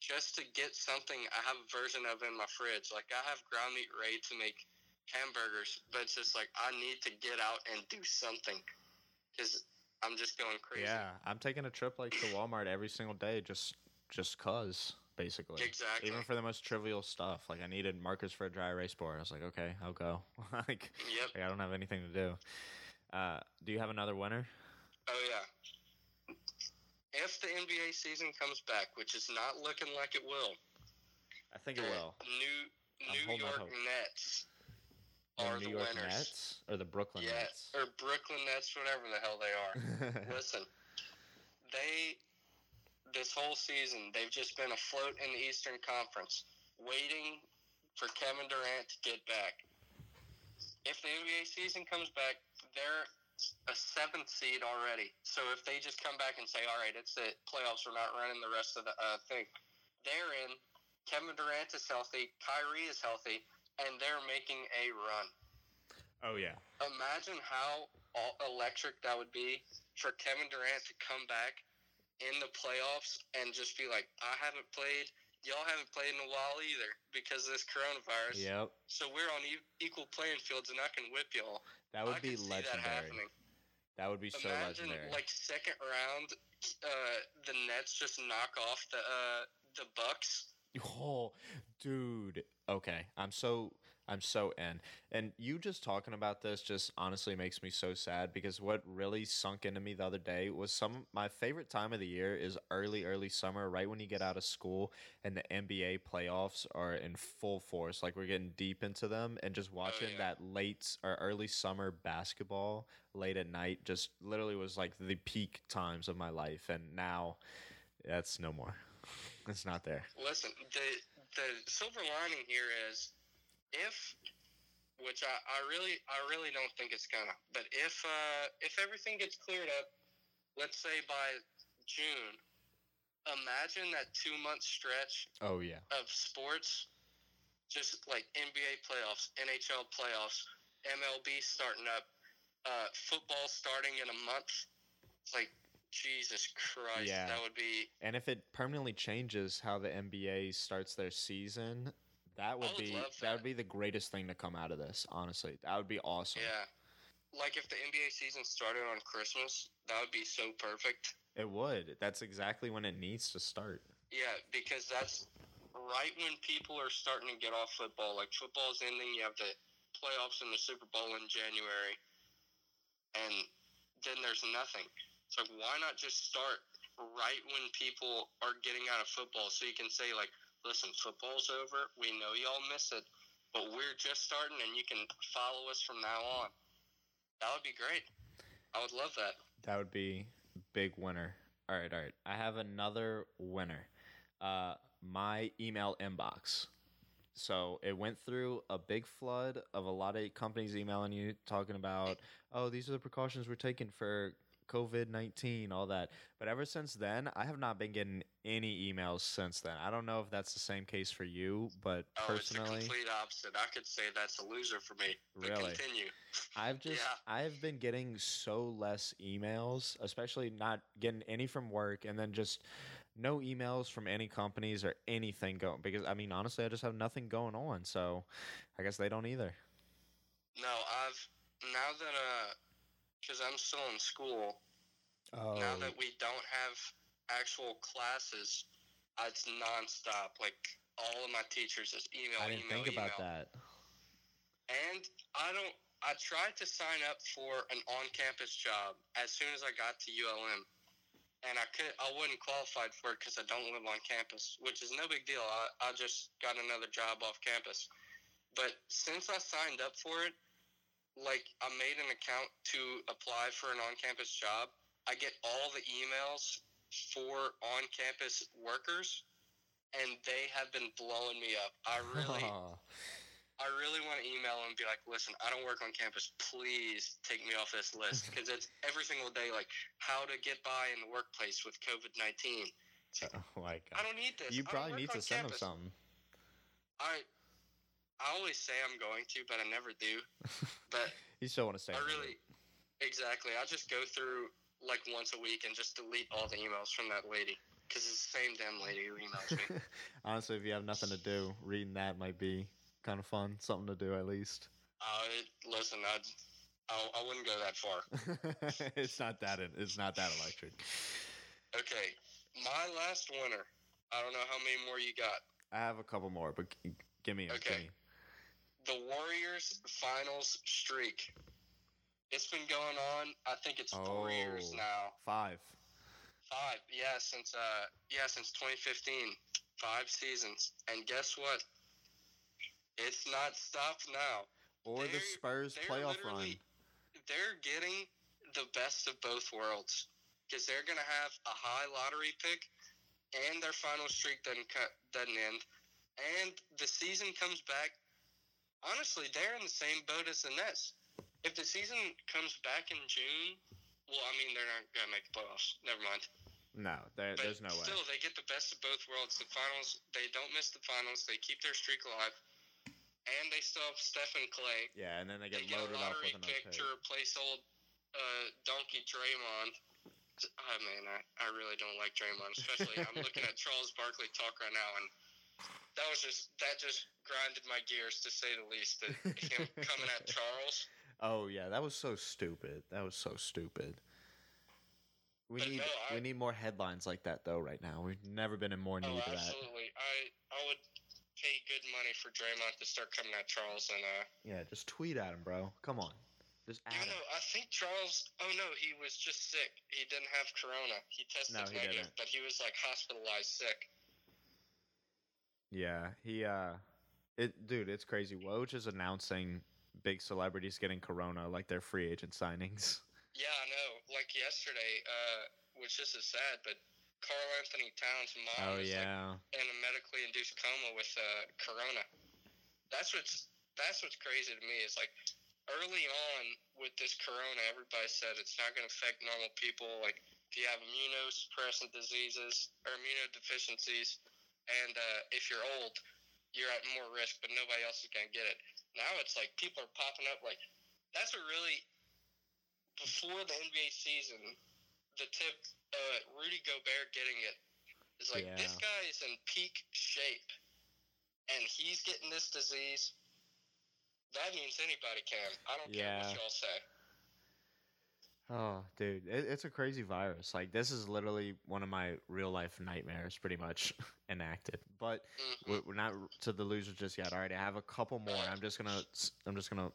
Speaker 2: Just to get something, I have a version of in my fridge. Like I have ground meat ready to make hamburgers, but it's just like I need to get out and do something because I'm just going crazy.
Speaker 1: Yeah, I'm taking a trip like to Walmart every single day just just cuz basically.
Speaker 2: exactly.
Speaker 1: Even for the most trivial stuff. Like I needed markers for a dry erase board. I was like, "Okay, I'll go." like
Speaker 2: yep.
Speaker 1: like, I don't have anything to do. Uh, do you have another winner?
Speaker 2: Oh yeah. If the NBA season comes back, which is not looking like it will,
Speaker 1: I think it will.
Speaker 2: New New York
Speaker 1: hope.
Speaker 2: Nets
Speaker 1: The
Speaker 2: are
Speaker 1: New
Speaker 2: the
Speaker 1: York
Speaker 2: winners.
Speaker 1: Nets or the Brooklyn Nets.
Speaker 2: yeah,
Speaker 1: Nets?
Speaker 2: or Brooklyn Nets, whatever the hell they are. Listen, they this whole season they've just been afloat in the Eastern Conference, waiting for Kevin Durant to get back. If the NBA season comes back, they're a seventh seed already. So if they just come back and say, "All right, it's the playoffs. We're not running the rest of the uh, thing," they're in. Kevin Durant is healthy. Kyrie is healthy, and they're making a run
Speaker 1: oh yeah.
Speaker 2: imagine how electric that would be for Kevin Durant to come back in the playoffs and just be like, I haven't played. Y'all haven't played in a while either because of this coronavirus.
Speaker 1: Yep.
Speaker 2: So we're on e- equal playing fields, and I can whip y'all.
Speaker 1: That would
Speaker 2: I
Speaker 1: be
Speaker 2: that
Speaker 1: legendary.
Speaker 2: happening.
Speaker 1: That would be so
Speaker 2: Imagine
Speaker 1: legendary.
Speaker 2: like second round, uh, the Nets just knock off the uh, the Bucks.
Speaker 1: Oh, dude. Okay, I'm so I'm so in. And you just talking about this just honestly makes me so sad because what really sunk into me the other day was some my favorite time of the year is early early summer, right when you get out of school and the NBA playoffs are in full force. Like we're getting deep into them and just oh, watching
Speaker 2: yeah.
Speaker 1: that late or early summer basketball late at night just literally was like the peak times of my life and now that's no more. it's not there.
Speaker 2: Listen, the the silver lining here is if which I, I really I really don't think it's gonna. But if uh, if everything gets cleared up, let's say by June, imagine that two month stretch
Speaker 1: Oh yeah.
Speaker 2: of sports, just like NBA playoffs, NHL playoffs, MLB starting up, uh, football starting in a month. It's like Jesus Christ,
Speaker 1: Yeah.
Speaker 2: that would be
Speaker 1: And if it permanently changes how the NBA starts their season, that would
Speaker 2: would
Speaker 1: be that.
Speaker 2: that.
Speaker 1: would be the greatest thing to come out of this. Honestly, that would be awesome.
Speaker 2: Yeah. Like if the NBA season started on Christmas, that would be so perfect.
Speaker 1: It would. That's exactly when it needs to start.
Speaker 2: Yeah, because that's right when people are starting to get off football. Like football's ending, you have the playoffs and the Super Bowl in January, and then there's nothing. It's like why not just start right when people are getting out of football, so you can say like, listen, football's over. We know y'all miss it, but we're just starting, and you can follow us from now on. That would be great. I would love that.
Speaker 1: That would be big winner. All right, all right. I have another winner. Uh, my email inbox. So it went through a big flood of a lot of companies emailing you talking about, oh, these are the precautions we're taking for COVID 19, all that. But ever since then, I have not been getting any emails since then. I don't know if that's the same case for you, but
Speaker 2: Oh,
Speaker 1: personally,
Speaker 2: it's the complete opposite. I could say that's a loser for me. But
Speaker 1: Really?
Speaker 2: Continue.
Speaker 1: I've just
Speaker 2: Yeah.
Speaker 1: I've been getting so less emails, especially not getting any from work and then just no emails from any companies or anything going because I mean honestly I just have nothing going on, so I guess they don't either.
Speaker 2: No, I've now that uh, because I'm still in school.
Speaker 1: Oh.
Speaker 2: Now that we don't have actual classes, it's nonstop. Like all of my teachers just email, me.
Speaker 1: I didn't
Speaker 2: email,
Speaker 1: think about
Speaker 2: email.
Speaker 1: that.
Speaker 2: And I don't. I tried to sign up for an on-campus job as soon as I got to ULM, and I could. I wasn't qualified for it because I don't live on campus, which is no big deal. I, I just got another job off campus. But since I signed up for it, like I made an account to apply for an on-campus job, I get all the emails for on-campus workers, and they have been blowing me up. I really. I really want to email them and be like, listen, I don't work on campus. Please take me off this list because it's every single day like how to get by in the workplace with COVID 19.
Speaker 1: oh my
Speaker 2: I don't need this.
Speaker 1: You probably need to send
Speaker 2: campus.
Speaker 1: them something.
Speaker 2: I, I always say I'm going to, but I never do. But
Speaker 1: You still want to stay.
Speaker 2: I really, exactly. I just go through like once a week and just delete all the emails from that lady because it's the same damn lady who emails me.
Speaker 1: Honestly, if you have nothing to do, reading that might be kind of fun. Something to do at least.
Speaker 2: uh, listen, I'd, I, I wouldn't go that far.
Speaker 1: it's not that it's not that electric.
Speaker 2: Okay, my last winner. I don't know how many more you got.
Speaker 1: I have a couple more, but give me 'em, give
Speaker 2: Okay.
Speaker 1: me.
Speaker 2: The Warriors finals streak. It's been going on. I think it's four years
Speaker 1: Oh.
Speaker 2: now.
Speaker 1: Five.
Speaker 2: Five. Yeah, since uh yeah, since 2015. Five seasons. And guess what? It's not stopped now.
Speaker 1: Or the
Speaker 2: They're-
Speaker 1: Spurs playoff run.
Speaker 2: They're getting the best of both worlds because they're going to have a high lottery pick, and their final streak doesn't cut doesn't end, and the season comes back. Honestly, they're in the same boat as the Nets. If the season comes back in June, well, I mean they're not going to make the playoffs. Never mind.
Speaker 1: No, there, there's no way.
Speaker 2: still, they get the best of both worlds. The finals, they don't miss the finals. They keep their streak alive, and they still have Steph and Clay.
Speaker 1: Yeah, and then they get
Speaker 2: They get a
Speaker 1: loaded up
Speaker 2: lottery
Speaker 1: with
Speaker 2: pick
Speaker 1: pick.
Speaker 2: to replace old uh, donkey Draymond. Oh man, I, I really don't like Draymond. Especially, I'm looking at Charles Barkley talk right now, and that was just that just grinded my gears to say the least. That him coming at Charles.
Speaker 1: Oh yeah, that was so stupid. That was so stupid. We
Speaker 2: But
Speaker 1: need
Speaker 2: no, I-
Speaker 1: we need more headlines like that though right now. We've never been in more need
Speaker 2: Oh,
Speaker 1: of that.
Speaker 2: absolutely. I I would pay good money for Draymond to start coming at Charles and uh.
Speaker 1: Yeah, just tweet at him, bro. Come on, just add
Speaker 2: Even
Speaker 1: him.
Speaker 2: I think Charles, oh no, he was just sick. He didn't have corona. He tested
Speaker 1: No, he
Speaker 2: negative,
Speaker 1: didn't.
Speaker 2: but he was like hospitalized sick.
Speaker 1: Yeah, he uh, it dude, it's crazy. Woj is announcing big celebrities getting corona like they're free agent signings.
Speaker 2: Yeah, I know. Like yesterday, uh, which this is sad, but Carl Anthony Towns' mom
Speaker 1: Oh
Speaker 2: is like
Speaker 1: yeah,
Speaker 2: in a medically induced coma with uh, corona. That's what's that's what's crazy to me. Is like early on with this corona, everybody said it's not going to affect normal people. Like if you have immunosuppressant diseases or immunodeficiencies, and uh, if you're old, you're at more risk, but nobody else is going to get it. Now it's like people are popping up. Like that's what really before the NBA season, the tip uh, Rudy Gobert getting it is like this guy is in peak shape, and he's getting this disease. That means anybody can. I don't care what y'all say.
Speaker 1: Oh, dude, it, it's a crazy virus. Like this is literally one of my real life nightmares, pretty much enacted. But
Speaker 2: Mhm.
Speaker 1: we're, we're not to the losers just yet. All right, I have a couple more. I'm just gonna I'm just gonna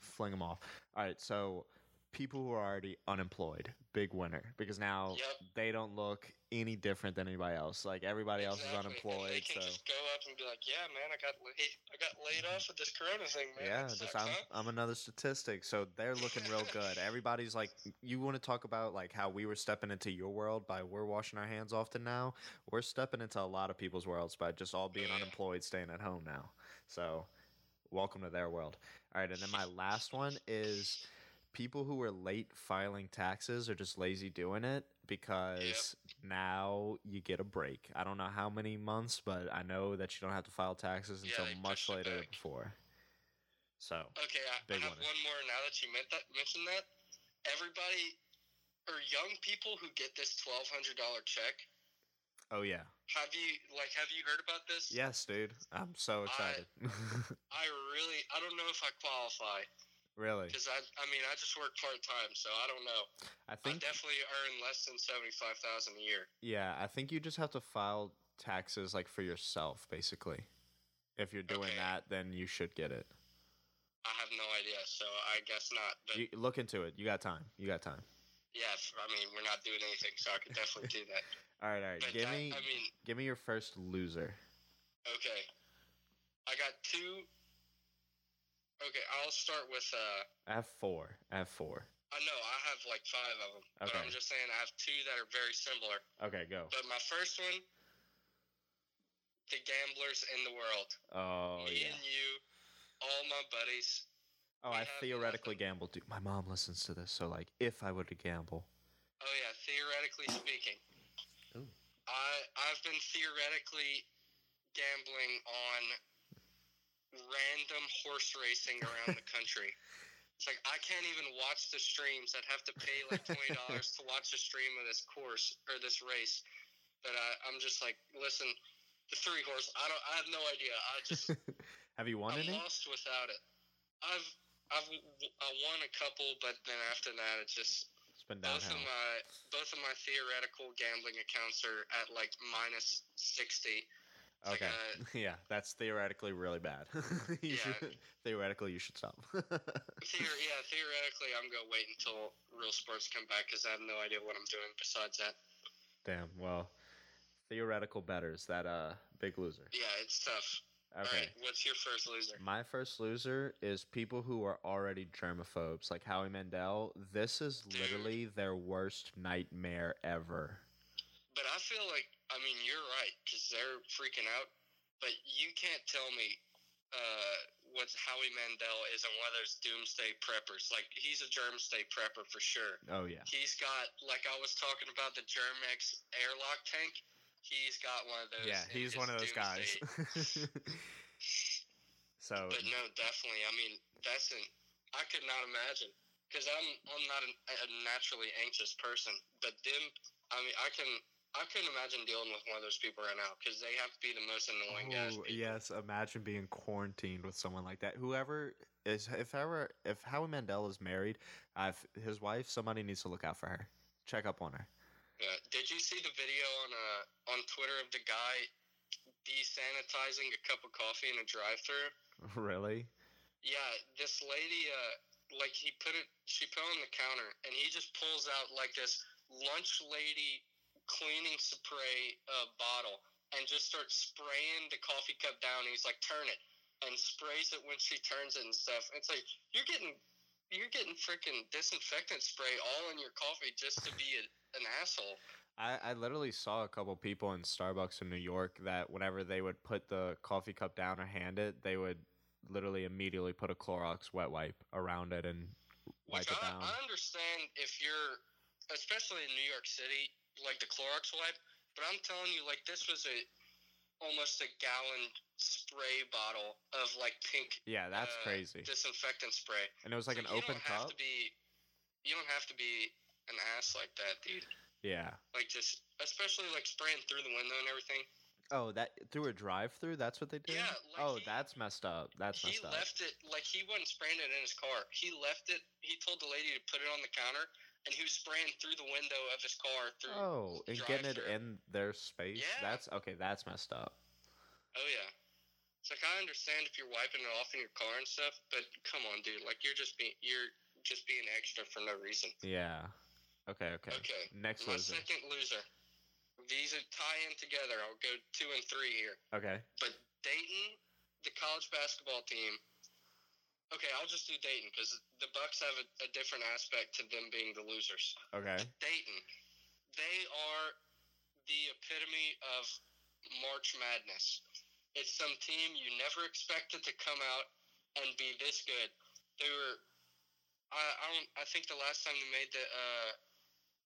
Speaker 1: fling them off. All right, so people who are already unemployed, big winner because now
Speaker 2: Yep.
Speaker 1: they don't look any different than anybody else. Like everybody else is
Speaker 2: Exactly. And they
Speaker 1: unemployed,
Speaker 2: can
Speaker 1: so
Speaker 2: just go up and be like, "Yeah, man, I got laid. I got laid off with this Corona thing, man.
Speaker 1: Yeah,
Speaker 2: That
Speaker 1: just
Speaker 2: sucks,
Speaker 1: I'm
Speaker 2: huh?"
Speaker 1: I'm another statistic. So they're looking real good. Everybody's like, you want to talk about like how we were stepping into your world by we're washing our hands often now. We're stepping into a lot of people's worlds by just all being
Speaker 2: Yeah.
Speaker 1: unemployed, staying at home now. So welcome to their world. All right, and then my last one is people who were late filing taxes are just lazy doing it because now you get a break. I don't know how many months, but I know that you don't have to file taxes
Speaker 2: Yeah,
Speaker 1: until much later than before. So
Speaker 2: Okay, I, I have
Speaker 1: winner.
Speaker 2: one more now that you meant that, mentioned that. Everybody, or young people who get this twelve hundred dollar check,
Speaker 1: Oh yeah.
Speaker 2: have you like have you heard about this?
Speaker 1: Yes, dude. I'm so excited.
Speaker 2: I really, I don't know if I qualify
Speaker 1: really.
Speaker 2: because I, I mean, I just work part time, so I don't know.
Speaker 1: I
Speaker 2: I
Speaker 1: think
Speaker 2: definitely earn less than seventy five thousand a year.
Speaker 1: yeah, I think you just have to file taxes like for yourself basically. If you're doing
Speaker 2: Okay.
Speaker 1: that, then you should get it.
Speaker 2: I have no idea, so I guess not. But
Speaker 1: You look into it. You got time. You got time.
Speaker 2: yeah, I mean, we're not doing anything, so I could definitely do that.
Speaker 1: All right, all right.
Speaker 2: But
Speaker 1: Give
Speaker 2: that,
Speaker 1: me
Speaker 2: I mean,
Speaker 1: give me your first loser.
Speaker 2: okay, I got two. Okay, I'll start with uh.
Speaker 1: I have 4. I have 4.
Speaker 2: I know I have like five of them, but I'm just saying I have two that are very similar.
Speaker 1: Okay, go.
Speaker 2: But my first one, the gamblers in the world,
Speaker 1: Oh
Speaker 2: me
Speaker 1: yeah.
Speaker 2: and you, all my buddies.
Speaker 1: Oh, I theoretically
Speaker 2: nothing.
Speaker 1: gamble. Dude, my mom listens to this, so like if I were to gamble.
Speaker 2: Oh yeah, theoretically speaking,
Speaker 1: Ooh.
Speaker 2: I I've been theoretically gambling on random horse racing around the country. It's like I can't even watch the streams. I'd have to pay like twenty dollars to watch a stream of this course or this race. But I, I'm just like, listen, the three horse. I don't. I have no idea. I just
Speaker 1: have you won
Speaker 2: I'm
Speaker 1: any?
Speaker 2: lost without it. I've I've I won a couple, but then after that, it's just
Speaker 1: It's been
Speaker 2: both of my both of my theoretical gambling accounts are at like minus sixty. Like
Speaker 1: Okay.
Speaker 2: a-
Speaker 1: yeah, that's theoretically really bad.
Speaker 2: Yeah.
Speaker 1: should theoretically you should stop.
Speaker 2: Theor- yeah, theoretically, I'm gonna wait until real sports come back because I have no idea what I'm doing besides that.
Speaker 1: Damn. Well, theoretical betters that uh big loser.
Speaker 2: Yeah, it's tough.
Speaker 1: Okay.
Speaker 2: right, what's your first loser?
Speaker 1: My first loser is people who are already germaphobes, like Howie Mandel. This is
Speaker 2: Dude.
Speaker 1: literally their worst nightmare ever.
Speaker 2: But I feel like, I mean, you're right because they're freaking out. But you can't tell me uh, what Howie Mandel is and whether it's doomsday preppers. Like he's a germstay prepper for sure.
Speaker 1: Oh yeah.
Speaker 2: He's got, like I was talking about the Germ-X airlock tank. He's got one of those.
Speaker 1: Yeah, he's one of those guys. so
Speaker 2: But no, definitely. I mean, that's an. I could not imagine because I'm I'm not an, a naturally anxious person. But them, I mean, I can I couldn't imagine dealing with one of those people right now because they have to be the most annoying guys.
Speaker 1: Oh, yes, imagine being quarantined with someone like that. Whoever is, if ever, if Howie Mandel is married, uh, if his wife, somebody needs to look out for her. Check up on her.
Speaker 2: Yeah. Did you see the video on uh on Twitter of the guy desanitizing a cup of coffee in a drive-through.
Speaker 1: really?
Speaker 2: Yeah, this lady, uh, like he put it, she put it on the counter, and he just pulls out like this lunch lady cleaning spray uh, bottle, and just starts spraying the coffee cup down. He's like, turn it, and sprays it when she turns it and stuff. It's like you're getting. You're getting freaking disinfectant spray all in your coffee just to be a, an asshole.
Speaker 1: I, I literally saw a couple people in Starbucks in New York that whenever they would put the coffee cup down or hand it, they would literally immediately put a Clorox wet wipe around it and wipe
Speaker 2: Which
Speaker 1: it
Speaker 2: I,
Speaker 1: down.
Speaker 2: I understand if you're, especially in New York City, like the Clorox wipe. But I'm telling you, like this was a almost a gallon spray bottle of like pink
Speaker 1: yeah, that's
Speaker 2: uh,
Speaker 1: crazy.
Speaker 2: disinfectant spray.
Speaker 1: And it was like
Speaker 2: So
Speaker 1: an
Speaker 2: you
Speaker 1: open
Speaker 2: don't have
Speaker 1: cup.
Speaker 2: To be, you don't have to be an ass like that, dude.
Speaker 1: Yeah.
Speaker 2: Like just, especially like spraying through the window and everything.
Speaker 1: Oh, that through a drive-through? That's what they did.
Speaker 2: Yeah, like
Speaker 1: oh,
Speaker 2: he-
Speaker 1: that's messed up. That's messed up.
Speaker 2: He left it like he wasn't spraying it in his car. He left it. He told the lady to put it on the counter, and he was spraying through the window of his car. Through.
Speaker 1: Oh, and getting it in their space.
Speaker 2: Yeah.
Speaker 1: That's okay. That's messed up.
Speaker 2: Oh yeah. It's like I understand if you're wiping it off in your car and stuff, but come on, dude. Like you're just being you're just being extra for no reason.
Speaker 1: Yeah. Okay. Okay.
Speaker 2: Okay.
Speaker 1: Next
Speaker 2: My
Speaker 1: loser.
Speaker 2: second loser. These are tie in together. I'll go two and three here.
Speaker 1: Okay.
Speaker 2: But Dayton, the college basketball team. Okay, I'll just do Dayton because the Bucks have a, a different aspect to them being the losers.
Speaker 1: Okay.
Speaker 2: Dayton, they are the epitome of March Madness. It's some team you never expected to come out and be this good. They were, I, I don't, I think the last time they made the uh,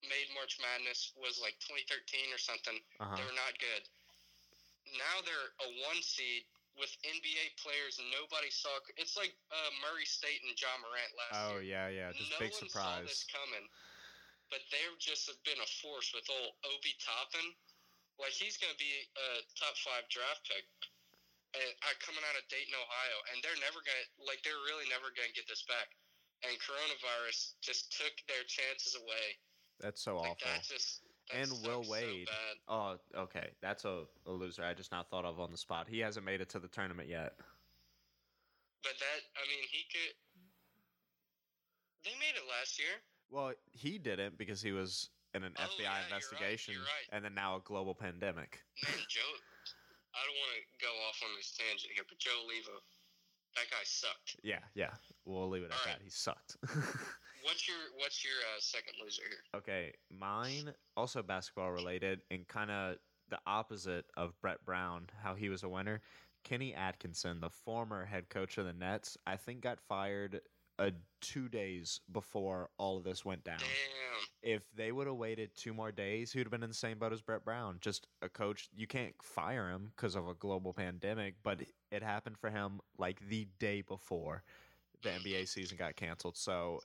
Speaker 2: made March Madness was like 2013 or something.
Speaker 1: Uh huh.
Speaker 2: They were not good. Now they're a one seed with NBA players nobody saw. It's like uh, Murray State and Ja Morant last
Speaker 1: Oh
Speaker 2: year.
Speaker 1: Oh yeah, yeah. Just
Speaker 2: no
Speaker 1: big
Speaker 2: one saw
Speaker 1: surprise.
Speaker 2: this coming, but they've just been a force with old Obi Toppin. Like he's going to be a top five draft pick. And, uh, coming out of Dayton, Ohio, and they're never going to like they're really never going to get this back. And coronavirus just took their chances away.
Speaker 1: That's so
Speaker 2: Like
Speaker 1: awful.
Speaker 2: that just
Speaker 1: And Will
Speaker 2: sucks so
Speaker 1: Wade. Oh, okay. That's a, a loser. I just not thought of on the spot. He hasn't made it to the tournament yet.
Speaker 2: But that, I mean, he could. They made it last year.
Speaker 1: Well, he didn't because he was in an
Speaker 2: Oh,
Speaker 1: FBI
Speaker 2: yeah, you're right,
Speaker 1: investigation,
Speaker 2: you're right.
Speaker 1: and then now a global pandemic.
Speaker 2: Man, Joe. I don't want to go off on this tangent here, but Joe Alleva, that guy sucked.
Speaker 1: Yeah, yeah. We'll leave it at
Speaker 2: All
Speaker 1: that. He sucked.
Speaker 2: What's your What's your uh, second loser here?
Speaker 1: okay, mine also basketball related and kind of the opposite of Brett Brown, how he was a winner. Kenny Atkinson, the former head coach of the Nets, I think got fired uh, two days before all of this went down.
Speaker 2: Damn.
Speaker 1: if they would have waited two more days, he would have been in the same boat as Brett Brown. Just a coach, you can't fire him because of a global pandemic, but it happened for him like the day before the NBA season got canceled. So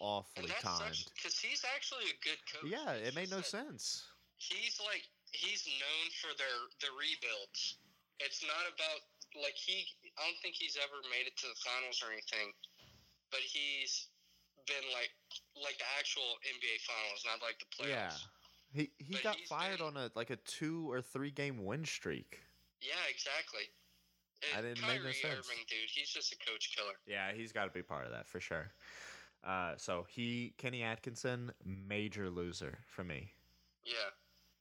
Speaker 1: awfully
Speaker 2: And
Speaker 1: timed.
Speaker 2: because he's actually a good coach.
Speaker 1: Yeah, it made no sense.
Speaker 2: He's like he's known for their the rebuilds. It's not about like he. I don't think he's ever made it to the finals or anything, but he's been like like the actual NBA finals, not like the
Speaker 1: players.
Speaker 2: Yeah.
Speaker 1: He he
Speaker 2: But
Speaker 1: got fired
Speaker 2: been-
Speaker 1: on a like a two or three game win streak.
Speaker 2: Yeah, exactly.
Speaker 1: I didn't make no
Speaker 2: Kyrie
Speaker 1: sense.
Speaker 2: Irving, dude, he's just a coach killer.
Speaker 1: Yeah, he's got to be part of that for sure. Uh, so he Kenny Atkinson, major loser for me.
Speaker 2: Yeah,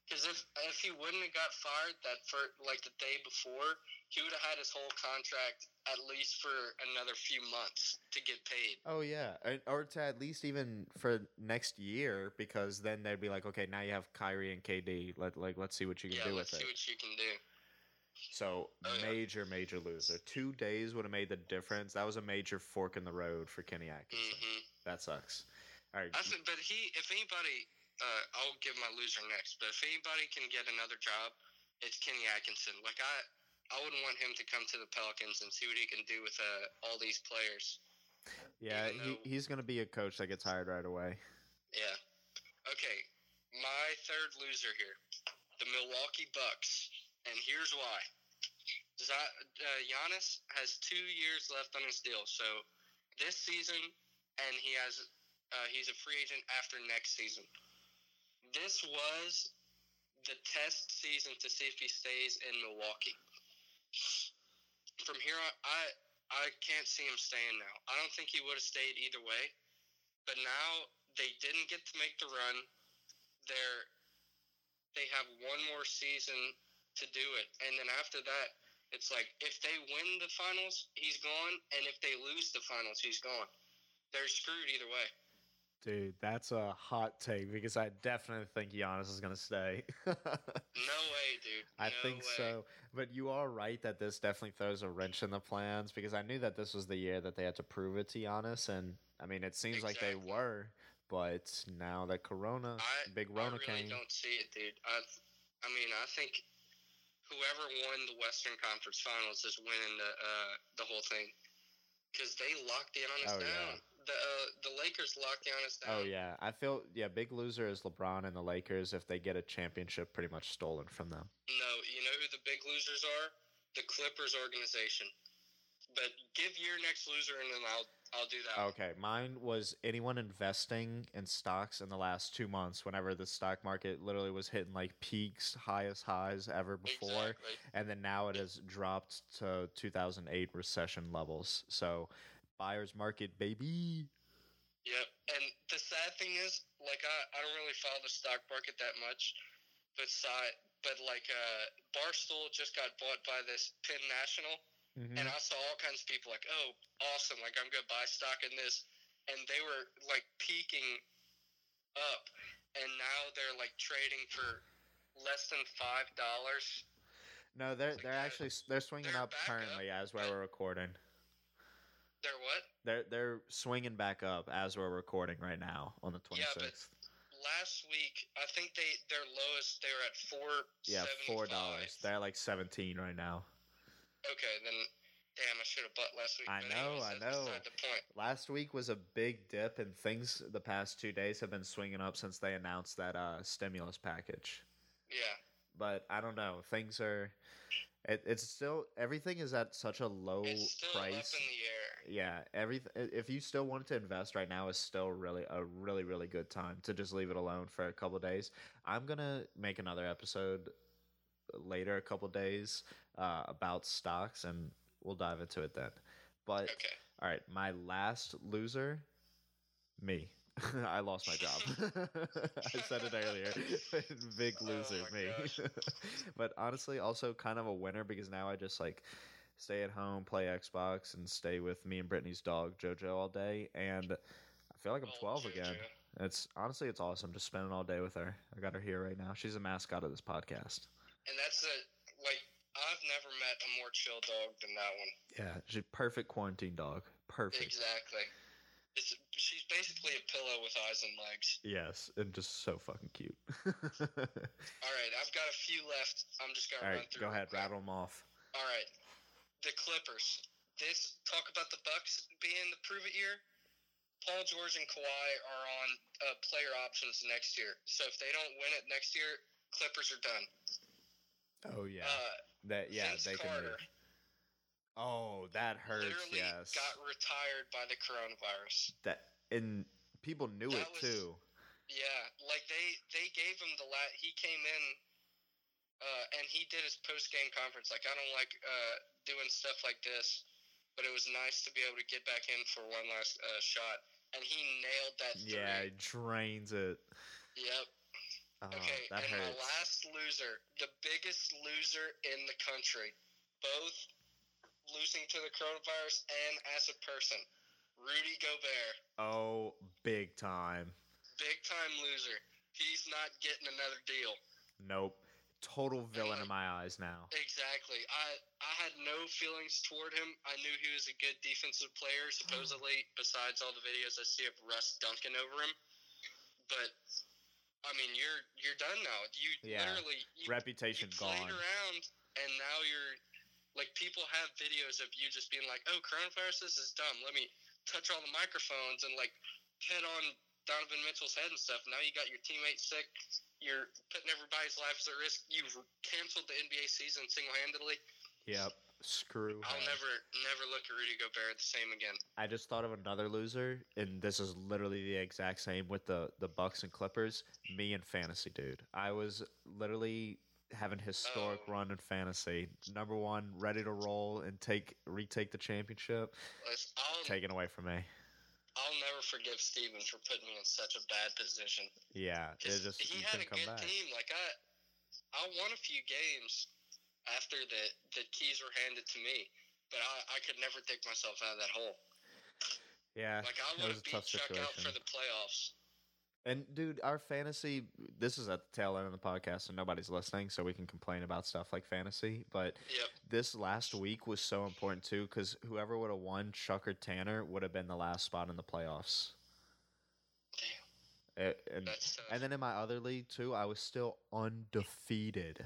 Speaker 2: because if if he wouldn't have got fired that for like the day before, he would have had his whole contract at least for another few months to get paid.
Speaker 1: Oh yeah, or to at least even for next year, because then they'd be like, okay, now you have Kyrie and KD. Let like let's see what you can
Speaker 2: yeah,
Speaker 1: do
Speaker 2: let's
Speaker 1: with
Speaker 2: see what you can do.
Speaker 1: So
Speaker 2: Oh, yeah.
Speaker 1: major, major loser. Two days would have made the difference. That was a major fork in the road for Kenny Atkinson.
Speaker 2: hmm
Speaker 1: That sucks. All right,
Speaker 2: I think, but he, if anybody, uh, I'll give my loser next. But if anybody can get another job, it's Kenny Atkinson. Like I, I wouldn't want him to come to the Pelicans and see what he can do with uh, all these players.
Speaker 1: yeah,
Speaker 2: even
Speaker 1: he, he's gonna be a coach that gets hired right away.
Speaker 2: Yeah. Okay. My third loser here, the Milwaukee Bucks, and here's why. Z- uh, Giannis has two years left on his deal, so this season, and he has uh, he's a free agent after next season. This was the test season to see if he stays in Milwaukee. From here on, I I can't see him staying now. I don't think he would have stayed either way. But now they didn't get to make the run. They're they have one more season to do it, and then after that, it's like if they win the finals, he's gone, and if they lose the finals, he's gone. They're screwed either way.
Speaker 1: Dude, that's a hot take because I definitely think Giannis is gonna stay.
Speaker 2: No way, dude.
Speaker 1: I
Speaker 2: No
Speaker 1: think
Speaker 2: way.
Speaker 1: so. But you are right that this definitely throws a wrench in the plans because I knew that this was the year that they had to prove it to Giannis, and I mean it seems like they were, but now that Corona,
Speaker 2: I,
Speaker 1: big
Speaker 2: I really
Speaker 1: came.
Speaker 2: don't see it, dude. I, I mean, I think whoever won the Western Conference Finals is winning the uh, the whole thing because they locked Giannis
Speaker 1: Oh, yeah.
Speaker 2: The uh, the Lakers locked Giannis down.
Speaker 1: Oh yeah, I feel yeah. Big loser is LeBron and the Lakers if they get a championship pretty much stolen from them.
Speaker 2: No, you know who the big losers are? The Clippers organization. But give your next loser, and then I'll I'll do that.
Speaker 1: Okay, mine was anyone investing in stocks in the last two months. Whenever the stock market literally was hitting like peaks, highest highs ever before,
Speaker 2: Exactly.
Speaker 1: and then now it has dropped to 2008 recession levels. So, buyer's market, baby.
Speaker 2: Yep. And the sad thing is, like, I, I don't really follow the stock market that much, but side, but like, uh, Barstool just got bought by this Penn National,
Speaker 1: Mhm.
Speaker 2: and I saw all kinds of people like, oh, awesome, like I'm gonna buy stock in this, and they were like peaking up, and now they're like trading for less than five dollars.
Speaker 1: No, they're
Speaker 2: like
Speaker 1: they're
Speaker 2: they're-
Speaker 1: actually they're swinging
Speaker 2: they're
Speaker 1: up
Speaker 2: back up,
Speaker 1: currently as
Speaker 2: but-
Speaker 1: we're recording.
Speaker 2: They're what?
Speaker 1: They're they're swinging back up as we're recording right now on the 26th.
Speaker 2: Yeah, but Last week, I think they their lowest they were at four.
Speaker 1: Yeah, four dollars. They're like seventeen right now.
Speaker 2: Okay, then damn, I should have bought last week.
Speaker 1: I
Speaker 2: but
Speaker 1: know,
Speaker 2: anyways,
Speaker 1: I know.
Speaker 2: the point.
Speaker 1: Last week was a big dip, and things the past two days have been swinging up since they announced that uh, stimulus package.
Speaker 2: Yeah,
Speaker 1: But I don't know. Things are. It, it's still everything is at such a low
Speaker 2: it's still
Speaker 1: price.
Speaker 2: Up in the air.
Speaker 1: Yeah, everything. If you still wanted to invest right now, is still really a really really good time to just leave it alone for a couple days. I'm gonna make another episode later, a couple days, uh, about stocks, and we'll dive into it then. But
Speaker 2: Okay,
Speaker 1: all right, my last loser, me. I lost my job. I said it earlier. Big
Speaker 2: Oh
Speaker 1: loser,
Speaker 2: my
Speaker 1: me. but honestly, also kind of a winner because now I just like stay at home, play Xbox, and stay with me and Brittany's dog JoJo all day, and I feel like I'm
Speaker 2: Oh,
Speaker 1: 12 again. It's honestly, it's awesome just spending all day with her. I got her here right now. She's a mascot of this podcast.
Speaker 2: and that's a like I've never met a more chill dog than that one.
Speaker 1: Yeah, she's a perfect quarantine dog. Perfect.
Speaker 2: Exactly. It's she's basically a pillow with eyes and legs.
Speaker 1: Yes, and just so fucking cute.
Speaker 2: All right, I've got a few left. I'm just gonna
Speaker 1: All
Speaker 2: run through.
Speaker 1: go ahead, rattle them off.
Speaker 2: All right, the Clippers. This talk about the Bucks being the prove it year. Paul George and Kawhi are on uh, player options next year. So if they don't win it next year, Clippers are done.
Speaker 1: Oh yeah,
Speaker 2: Uh,
Speaker 1: that yeah
Speaker 2: Vince
Speaker 1: they can.
Speaker 2: Carter
Speaker 1: Move. Oh, that hurts.
Speaker 2: literally
Speaker 1: Yes,
Speaker 2: got retired by the coronavirus.
Speaker 1: that and people knew
Speaker 2: That
Speaker 1: it
Speaker 2: was-
Speaker 1: too.
Speaker 2: Yeah, like they they gave him the la He came in, uh, and he did his post game conference. Like I don't like uh, doing stuff like this, but it was nice to be able to get back in for one last uh, shot, and he nailed that. Three.
Speaker 1: Yeah, it drains it.
Speaker 2: Yep.
Speaker 1: Oh,
Speaker 2: Okay, and my last loser, the biggest loser in the country, both losing to the coronavirus and as a person, Rudy Gobert,
Speaker 1: Oh, big time.
Speaker 2: big time loser. He's not getting another deal.
Speaker 1: Nope. Total villain in my eyes now.
Speaker 2: Exactly. I I had no feelings toward him. I knew he was a good defensive player, supposedly. besides all the videos I see of Russ dunking over him, but I mean, you're you're done now. You
Speaker 1: Yeah.
Speaker 2: literally you,
Speaker 1: Reputation
Speaker 2: you played
Speaker 1: gone.
Speaker 2: around, and now you're like people have videos of you just being like, "Oh, coronavirus, this is dumb. Let me touch all the microphones and like pet on Donovan Mitchell's head and stuff." Now you got your teammates sick. You're putting everybody's lives at risk. You've canceled the NBA season single-handedly.
Speaker 1: Yep. Screw.
Speaker 2: I'll
Speaker 1: him.
Speaker 2: never, never look at Rudy Gobert the same again.
Speaker 1: I just thought of another loser, and this is literally the exact same with the the Bucks and Clippers. Me and fantasy, dude. I was literally having historic
Speaker 2: Oh.
Speaker 1: run in fantasy. Number one, ready to roll and take retake the championship. Taken away from me.
Speaker 2: I'll never forgive Steven for putting me in such a bad position.
Speaker 1: Yeah, just
Speaker 2: he had a good
Speaker 1: back.
Speaker 2: team. Like I, I won a few games after the the keys were handed to me, but I, I could never dig myself out of that hole.
Speaker 1: Yeah,
Speaker 2: Like I would
Speaker 1: was
Speaker 2: have
Speaker 1: a
Speaker 2: beat
Speaker 1: tough
Speaker 2: Chuck
Speaker 1: situation.
Speaker 2: out for the playoffs.
Speaker 1: And dude, our fantasy this is at the tail end of the podcast and nobody's listening, so we can complain about stuff like fantasy. But
Speaker 2: Yep.
Speaker 1: this last week was so important too, because whoever would have won, Chuck or Tanner, would have been the last spot in the playoffs.
Speaker 2: Damn,
Speaker 1: It- and, and then in my other league too, I was still undefeated.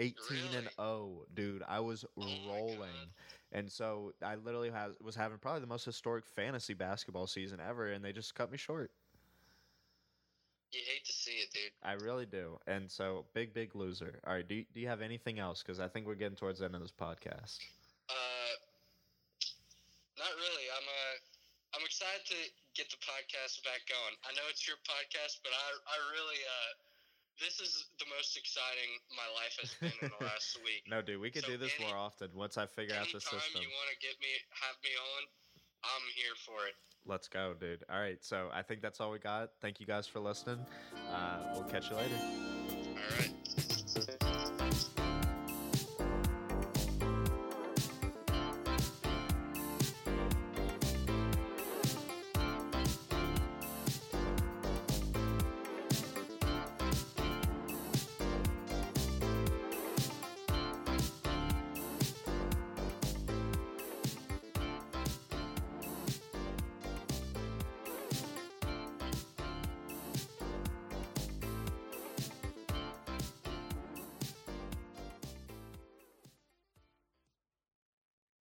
Speaker 1: 18 and 0, dude. I was oh
Speaker 2: my
Speaker 1: rolling. And so I literally has, was having probably the most historic fantasy basketball season ever and they just cut me short.
Speaker 2: You hate to see it, dude.
Speaker 1: I really do. And so, big, big loser. All right. Do you, do you have anything else? Because I think we're getting towards the end of this podcast.
Speaker 2: Uh, not really. I'm uh, I'm excited to get the podcast back going. I know it's your podcast, but I I really uh, this is the most exciting my life has been in the last week.
Speaker 1: No, dude, we could
Speaker 2: So
Speaker 1: do this
Speaker 2: any-
Speaker 1: more often once I figure out the system.
Speaker 2: you want to get me, have me on, I'm here for it.
Speaker 1: Let's go, dude. All right. So, I think that's all we got. Thank you guys for listening. Uh, we'll catch you later.